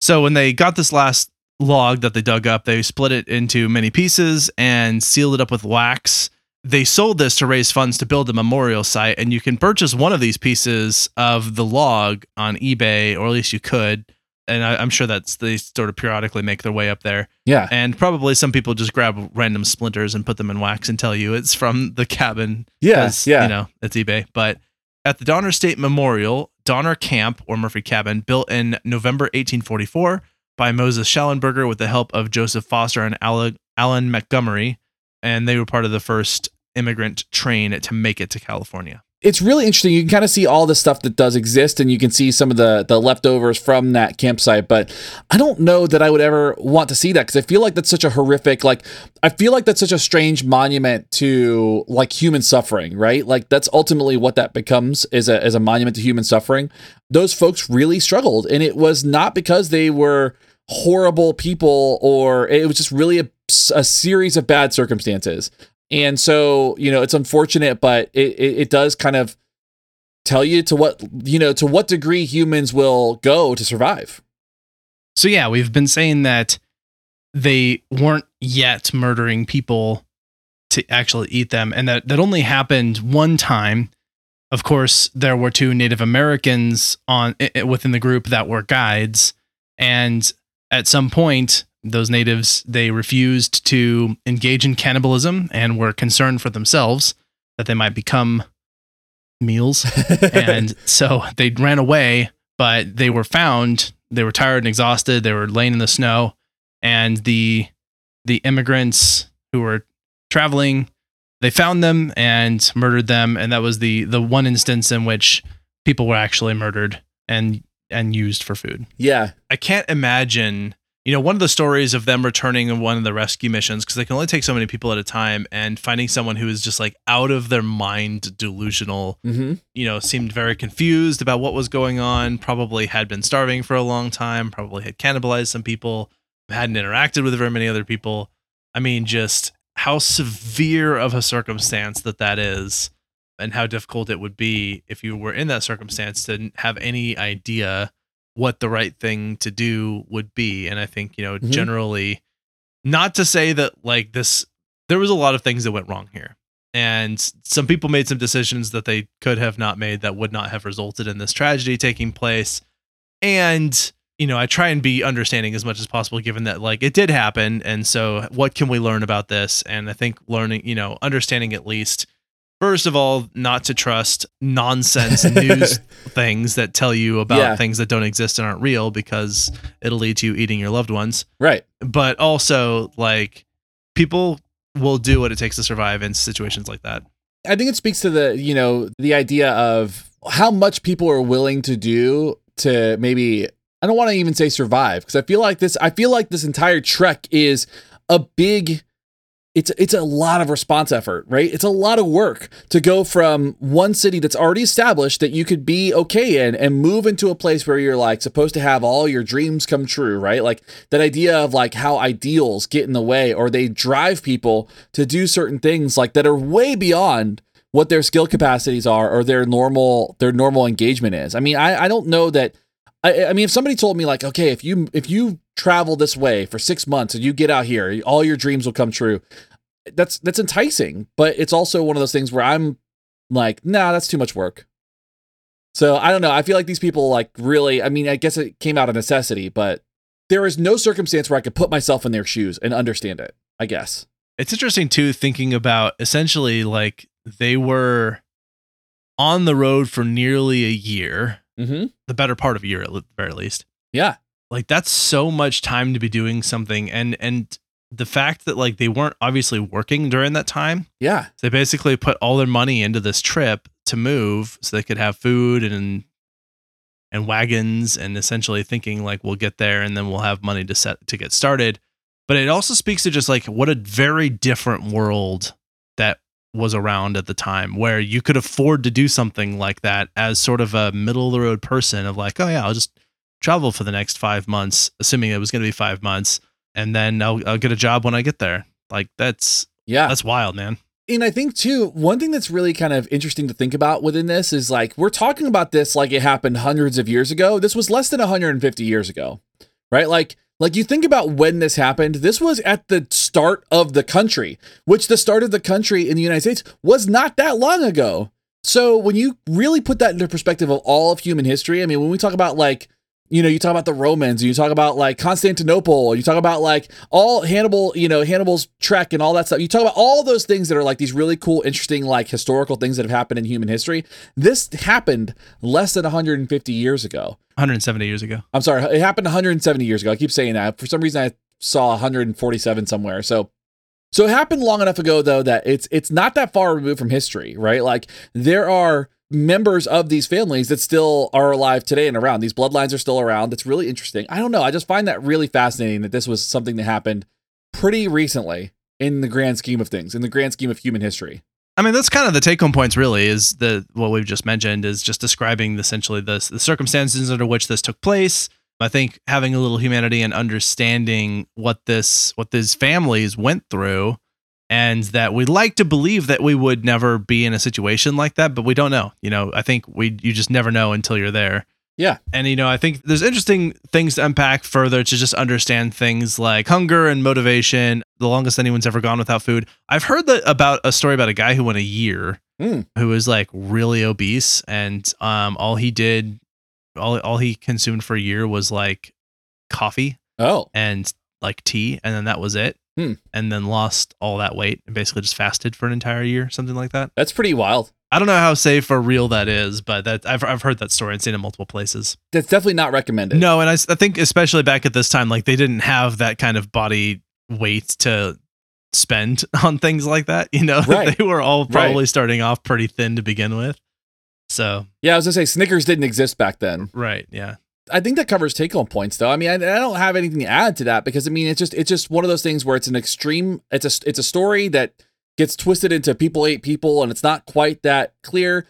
Speaker 2: So when they got this last log that they dug up, they split it into many pieces and sealed it up with wax. They sold this to raise funds to build a memorial site, and you can purchase one of these pieces of the log on eBay, or at least you could. And I, I'm sure that's they sort of periodically make their way up there.
Speaker 3: yeah.
Speaker 2: And probably some people just grab random splinters and put them in wax and tell you it's from the cabin. Yes,
Speaker 3: Yeah.
Speaker 2: You know, it's eBay. But at the Donner State Memorial, Donner Camp or Murphy Cabin, built in November 1844 by Moses Schallenberger with the help of Joseph Foster and Alan Montgomery. And they were part of the first immigrant train to make it to California.
Speaker 3: It's really interesting. You can kind of see all the stuff that does exist, and you can see some of the the leftovers from that campsite. But I don't know that I would ever want to see that because I feel like that's such a horrific. Like I feel like that's such a strange monument to like human suffering, right? Like that's ultimately what that becomes is a as a monument to human suffering. Those folks really struggled, and it was not because they were horrible people or it was just really a, a series of bad circumstances. And so, you know, it's unfortunate, but it, it, it does kind of tell you to what, you know, to what degree humans will go to survive.
Speaker 4: So yeah, we've been saying that they weren't yet murdering people to actually eat them, and that that only happened one time. Of course, there were two Native Americans on within the group that were guides, and at some point, those natives they refused to engage in cannibalism and were concerned for themselves that they might become meals. And so they ran away but they were found they were tired and exhausted they were laying in the snow and the the immigrants who were traveling they found them and murdered them. And that was the the one instance in which people were actually murdered and and used for food.
Speaker 3: Yeah.
Speaker 2: I can't imagine, you know, one of the stories of them returning in one of the rescue missions, because they can only take so many people at a time, and finding someone who is just like out of their mind delusional,
Speaker 3: hmm
Speaker 2: you know, seemed very confused about what was going on, probably had been starving for a long time, probably had cannibalized some people, hadn't interacted with very many other people. I mean, just how severe of a circumstance that that is and how difficult it would be if you were in that circumstance to have any idea what the right thing to do would be. And i think you know
Speaker 3: Mhm.
Speaker 2: generally not to say that like this there was a lot of things that went wrong here. And some people made some decisions that they could have not made that would not have resulted in this tragedy taking place. And you know i try and be understanding as much as possible given that like it did happen. And so what can we learn about this? And i think learning you know understanding at least first of all not to trust nonsense news things that tell you about
Speaker 3: Yeah.
Speaker 2: things that don't exist and aren't real because it'll lead to you eating your loved ones
Speaker 3: Right.
Speaker 2: but also like people will do what it takes to survive in situations like that
Speaker 3: I think it speaks to the, you know, the idea of how much people are willing to do to maybe I don't want to even say survive because I feel like this I feel like this entire trek is a big it's it's a lot of response effort, right? It's a lot of work to go from one city that's already established that you could be okay in and move into a place where you're like supposed to have all your dreams come true, right? Like that idea of like how ideals get in the way or they drive people to do certain things like that are way beyond what their skill capacities are or their normal their normal engagement is. I mean, I I don't know that I, I mean, if somebody told me like, okay, if you if you travel this way for six months and you get out here, all your dreams will come true. That's that's enticing, but it's also one of those things where I'm like, nah, that's too much work. So I don't know. I feel like these people like really. I mean, I guess it came out of necessity, but there is no circumstance where I could put myself in their shoes and understand it. I guess.
Speaker 2: It's interesting too, thinking about essentially like they were on the road for nearly a year,
Speaker 3: Mm-hmm.
Speaker 2: the better part of a year at the very least.
Speaker 3: Yeah.
Speaker 2: Like that's so much time to be doing something, and and the fact that like they weren't obviously working during that time,
Speaker 3: Yeah.
Speaker 2: So they basically put all their money into this trip to move so they could have food and and wagons and essentially thinking like we'll get there and then we'll have money to set to get started but it also speaks to just like what a very different world was around at the time where you could afford to do something like that as sort of a middle of the road person of like oh yeah I'll just travel for the next 5 months assuming it was going to be 5 months and then I'll, I'll get a job when I get there like that's
Speaker 3: Yeah.
Speaker 4: That's wild, man.
Speaker 3: And I think too, one thing that's really kind of interesting to think about within this is like we're talking about this like it happened hundreds of years ago. This was less than 150 years ago. Right? Like like you think about when this happened, this was at the start of the country, which the start of the country in the United States was not that long ago. So when you really put that into perspective of all of human history, I mean, when we talk about like you know, you talk about the Romans, you talk about like Constantinople, you talk about like all Hannibal, you know, Hannibal's trek and all that stuff. You talk about all those things that are like these really cool, interesting, like historical things that have happened in human history. This happened less than 150 years ago.
Speaker 4: 170 years ago.
Speaker 3: I'm sorry, it happened 170 years ago. I keep saying that. For some reason, I saw 147 somewhere. So so it happened long enough ago though that it's it's not that far removed from history, right? Like there are members of these families that still are alive today and around. These bloodlines are still around. That's really interesting. I don't know. I just find that really fascinating that this was something that happened pretty recently in the grand scheme of things, in the grand scheme of human history.
Speaker 2: I mean, that's kind of the take home points, really, is the what we've just mentioned is just describing essentially the, the circumstances under which this took place. I think having a little humanity and understanding what this what these families went through and that we'd like to believe that we would never be in a situation like that, but we don't know. You know, I think we you just never know until you're there.
Speaker 3: Yeah.
Speaker 2: And you know, I think there's interesting things to unpack further to just understand things like hunger and motivation. The longest anyone's ever gone without food. I've heard that about a story about a guy who went a year
Speaker 3: Mm.
Speaker 2: who was like really obese and um all he did all all he consumed for a year was like coffee
Speaker 3: Oh,
Speaker 2: and like tea and then that was it.
Speaker 3: Hmm.
Speaker 2: And then lost all that weight and basically just fasted for an entire year, something like that.
Speaker 3: that's pretty wild.
Speaker 2: I don't know how safe or real that is, but that I've I've heard that story and seen it multiple places.
Speaker 3: That's definitely not recommended.
Speaker 2: No, and I, I think especially back at this time, like they didn't have that kind of body weight to spend on things like that. You know,
Speaker 3: Right.
Speaker 2: they were all probably starting off pretty thin to begin with. So
Speaker 3: Yeah, I was gonna say Snickers didn't exist back then.
Speaker 2: right, yeah,
Speaker 3: I think that covers take home points though. I mean, I, I don't have anything to add to that because I mean, it's just it's just one of those things where it's an extreme. It's a it's a story that gets twisted into people ate people, and it's not quite that clear.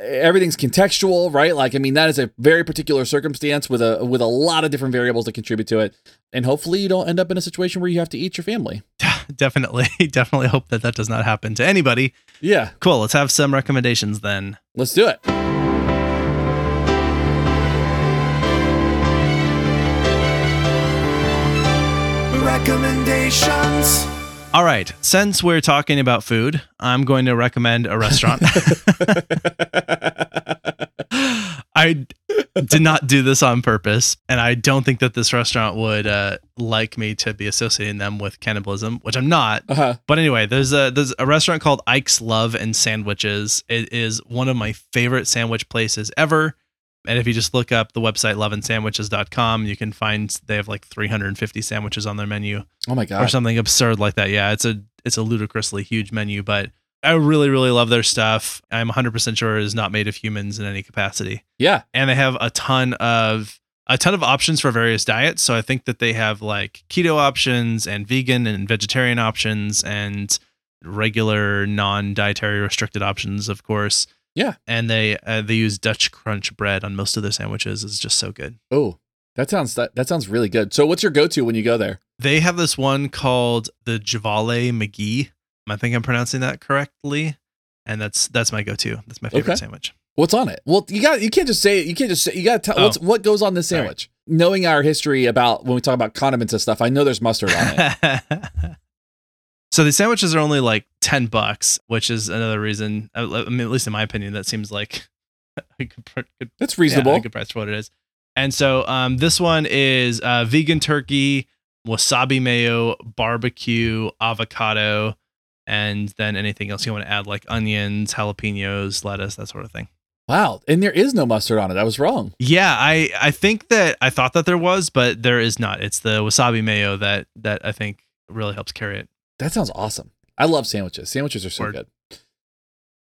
Speaker 3: Everything's contextual, right? Like, I mean, that is a very particular circumstance with a with a lot of different variables that contribute to it, and hopefully, you don't end up in a situation where you have to eat your family.
Speaker 2: Definitely, definitely hope that that does not happen to anybody.
Speaker 3: Yeah,
Speaker 2: Cool. Let's have some recommendations then.
Speaker 3: let's do it.
Speaker 5: Recommendations.
Speaker 2: All right, since we're talking about food, I'm going to recommend a restaurant. I did not do this on purpose, and I don't think that this restaurant would uh, like me to be associating them with cannibalism, which I'm not.
Speaker 3: Uh huh.
Speaker 2: But anyway, there's a there's a restaurant called Ike's Love and Sandwiches. It is one of my favorite sandwich places ever. And if you just look up the website loveandsandwiches.com, you can find they have like 350 sandwiches on their menu
Speaker 3: Oh my god.
Speaker 2: or something absurd like that. Yeah, it's a it's a ludicrously huge menu, but I really really love their stuff. I'm 100% sure it is not made of humans in any capacity.
Speaker 3: Yeah.
Speaker 2: And they have a ton of a ton of options for various diets, so I think that they have like keto options and vegan and vegetarian options and regular non-dietary restricted options, of course.
Speaker 3: Yeah.
Speaker 2: And they uh, they use Dutch crunch bread on most of their sandwiches. It's just so good.
Speaker 3: Oh, that sounds that, that sounds really good. So, what's your go to when you go there?
Speaker 2: They have this one called the Javale McGee. I think I'm pronouncing that correctly. And that's that's my go-to. That's my favorite
Speaker 3: Okay.
Speaker 2: sandwich.
Speaker 3: What's on it? Well, you got you can't just say it. You can't just say you got to tell
Speaker 2: Oh.
Speaker 3: what's what goes on this
Speaker 2: Sorry.
Speaker 3: sandwich. Knowing our history about when we talk about condiments and stuff, I know there's mustard on it.
Speaker 2: so the sandwiches are only like 10 bucks, which is another reason, I mean, at least in my opinion, that seems like a good, good
Speaker 3: That's
Speaker 2: Yeah,
Speaker 3: reasonable.
Speaker 2: a good price for what it is. And so um, this one is uh, vegan turkey, wasabi mayo, barbecue, avocado, and then anything else you want to add, like onions, jalapenos, lettuce, that sort of thing.
Speaker 3: wow, and there is no mustard on it. I was wrong.
Speaker 2: Yeah, I I think that I thought that there was, but there is not. It's the wasabi mayo that that I think really helps carry it.
Speaker 3: That sounds awesome. I love sandwiches. Sandwiches are so
Speaker 2: Word.
Speaker 3: good.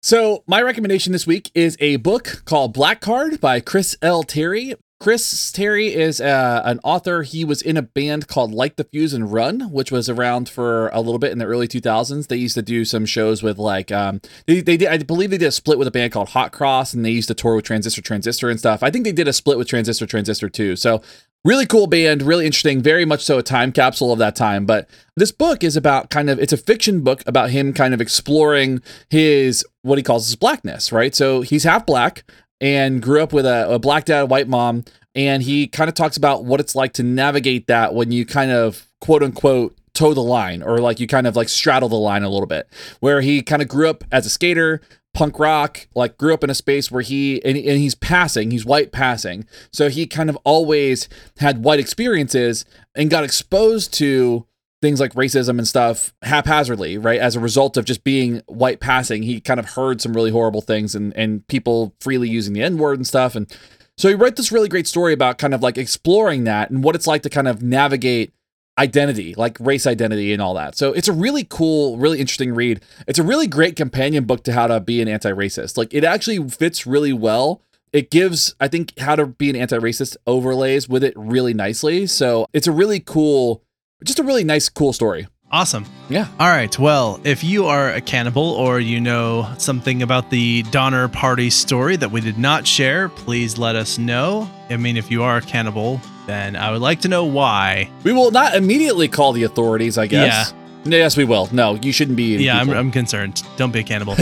Speaker 3: So, my recommendation this week is a book called Black Card by Chris L. Terry. Chris Terry is uh, an author. He was in a band called Light the Fuse and Run, which was around for a little bit in the early 2000s. They used to do some shows with like um, they they did I believe they did a split with a band called Hot Cross, and they used to tour with Transistor Transistor and stuff. I think they did a split with Transistor Transistor too. So really cool band, really interesting, very much so a time capsule of that time. But this book is about kind of it's a fiction book about him kind of exploring his what he calls his blackness, right? So he's half black and grew up with a, a black dad, white mom, and he kind of talks about what it's like to navigate that when you kind of quote unquote toe the line or like you kind of like straddle the line a little bit where he kind of grew up as a skater punk rock like grew up in a space where he and, and he's passing he's white passing so he kind of always had white experiences and got exposed to things like racism and stuff haphazardly right as a result of just being white passing he kind of heard some really horrible things and and people freely using the n-word and stuff and so he wrote this really great story about kind of like exploring that and what it's like to kind of navigate identity, like race identity and all that. So it's a really cool, really interesting read. It's a really great companion book to how to be an anti-racist. Like it actually fits really well. It gives, I think, how to be an anti-racist overlays with it really nicely. So it's a really cool, just a really nice, cool story.
Speaker 2: Awesome.
Speaker 3: Yeah.
Speaker 2: All right. Well, if you are a cannibal or you know something about the Donner Party story that we did not share, please let us know. I mean, if you are a cannibal, then I would like to know why.
Speaker 3: We will not immediately call the authorities, I guess.
Speaker 2: Yeah.
Speaker 3: Yes, we will. No, you shouldn't be.
Speaker 2: Yeah, I'm. I'm concerned. Don't be a cannibal.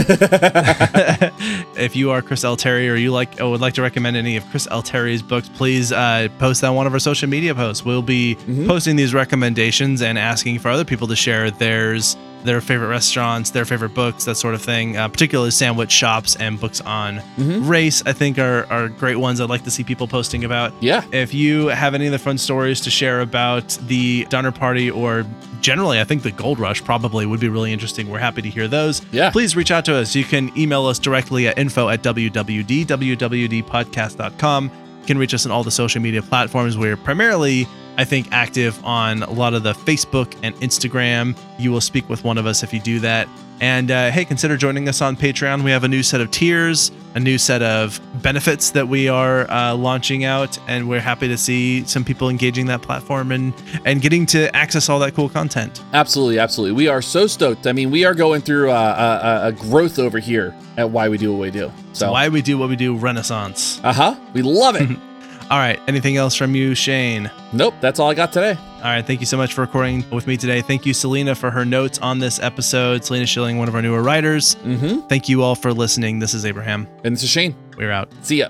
Speaker 2: if you are Chris L. Terry or you like or would like to recommend any of Chris L. Terry's books, please uh, post that on one of our social media posts. We'll be
Speaker 3: Mhm.
Speaker 2: posting these recommendations and asking for other people to share theirs, their favorite restaurants, their favorite books, that sort of thing. Uh, particularly sandwich shops and books on
Speaker 3: Mhm.
Speaker 2: race, I think are, are great ones I'd like to see people posting about.
Speaker 3: Yeah.
Speaker 2: If you have any of the fun stories to share about the Donner Party or generally, I think the Gold Rush probably would be really interesting. We're happy to hear those.
Speaker 3: Yeah.
Speaker 2: Please reach out to us. You can email us directly at info at wwd, wwdpodcast.com. Can reach us on all the social media platforms. We're primarily, I think, active on a lot of the Facebook and Instagram. You will speak with one of us if you do that. And uh, hey, consider joining us on Patreon. We have a new set of tiers, a new set of benefits that we are uh, launching out, and we're happy to see some people engaging that platform and and getting to access all that cool content.
Speaker 3: Absolutely, absolutely. We are so stoked. I mean, we are going through a, a, a growth over here at why we do what we do. So,
Speaker 2: Why we do what we do, Renaissance.
Speaker 3: uh huh, we love it.
Speaker 2: All right. Anything else from you, Shane?
Speaker 3: nope, that's all I got today.
Speaker 2: All right. Thank you so much for recording with me today. Thank you, Selena, for her notes on this episode. Selena Schilling, one of our newer writers.
Speaker 3: Mm-hmm.
Speaker 2: Thank you all for listening. This is Abraham.
Speaker 3: And this is Shane.
Speaker 2: We're out.
Speaker 3: See ya.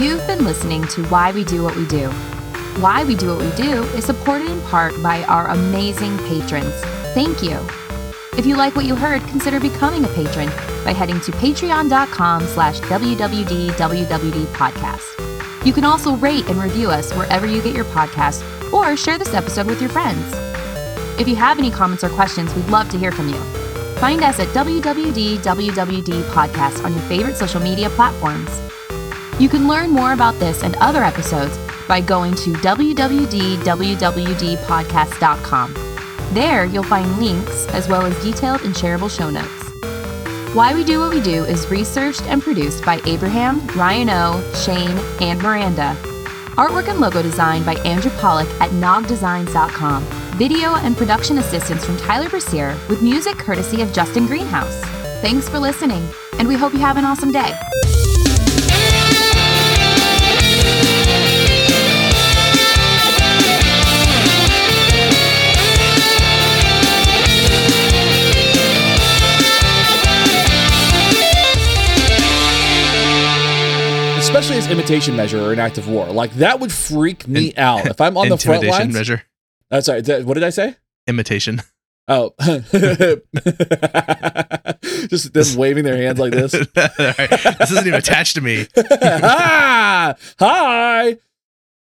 Speaker 5: You've been listening to Why We Do What We Do. Why We Do What We Do is supported in part by our amazing patrons. Thank you. If you like what you heard, consider becoming a patron by heading to patreon.com slash wwdwwd podcast. You can also rate and review us wherever you get your podcast or share this episode with your friends. If you have any comments or questions, we'd love to hear from you. Find us at wwdwwd podcast on your favorite social media platforms. You can learn more about this and other episodes by going to www.wwdpodcast.com. There, you'll find links as well as detailed and shareable show notes. Why We Do What We Do is researched and produced by Abraham, Ryan O, Shane, and Miranda. Artwork and logo design by Andrew Pollock at nogdesigns.com. Video and production assistance from Tyler Brasier with music courtesy of Justin Greenhouse. Thanks for listening, and we hope you have an awesome day.
Speaker 3: Especially as imitation measure or an act of war. Like that would freak me out. If I'm on the front
Speaker 2: Intimidation
Speaker 3: lines.
Speaker 2: measure.
Speaker 3: Uh, sorry, th- what did I say?
Speaker 2: Imitation.
Speaker 3: Oh. Just them waving their hands like this.
Speaker 2: Right. This isn't even attached to me.
Speaker 3: ah, hi.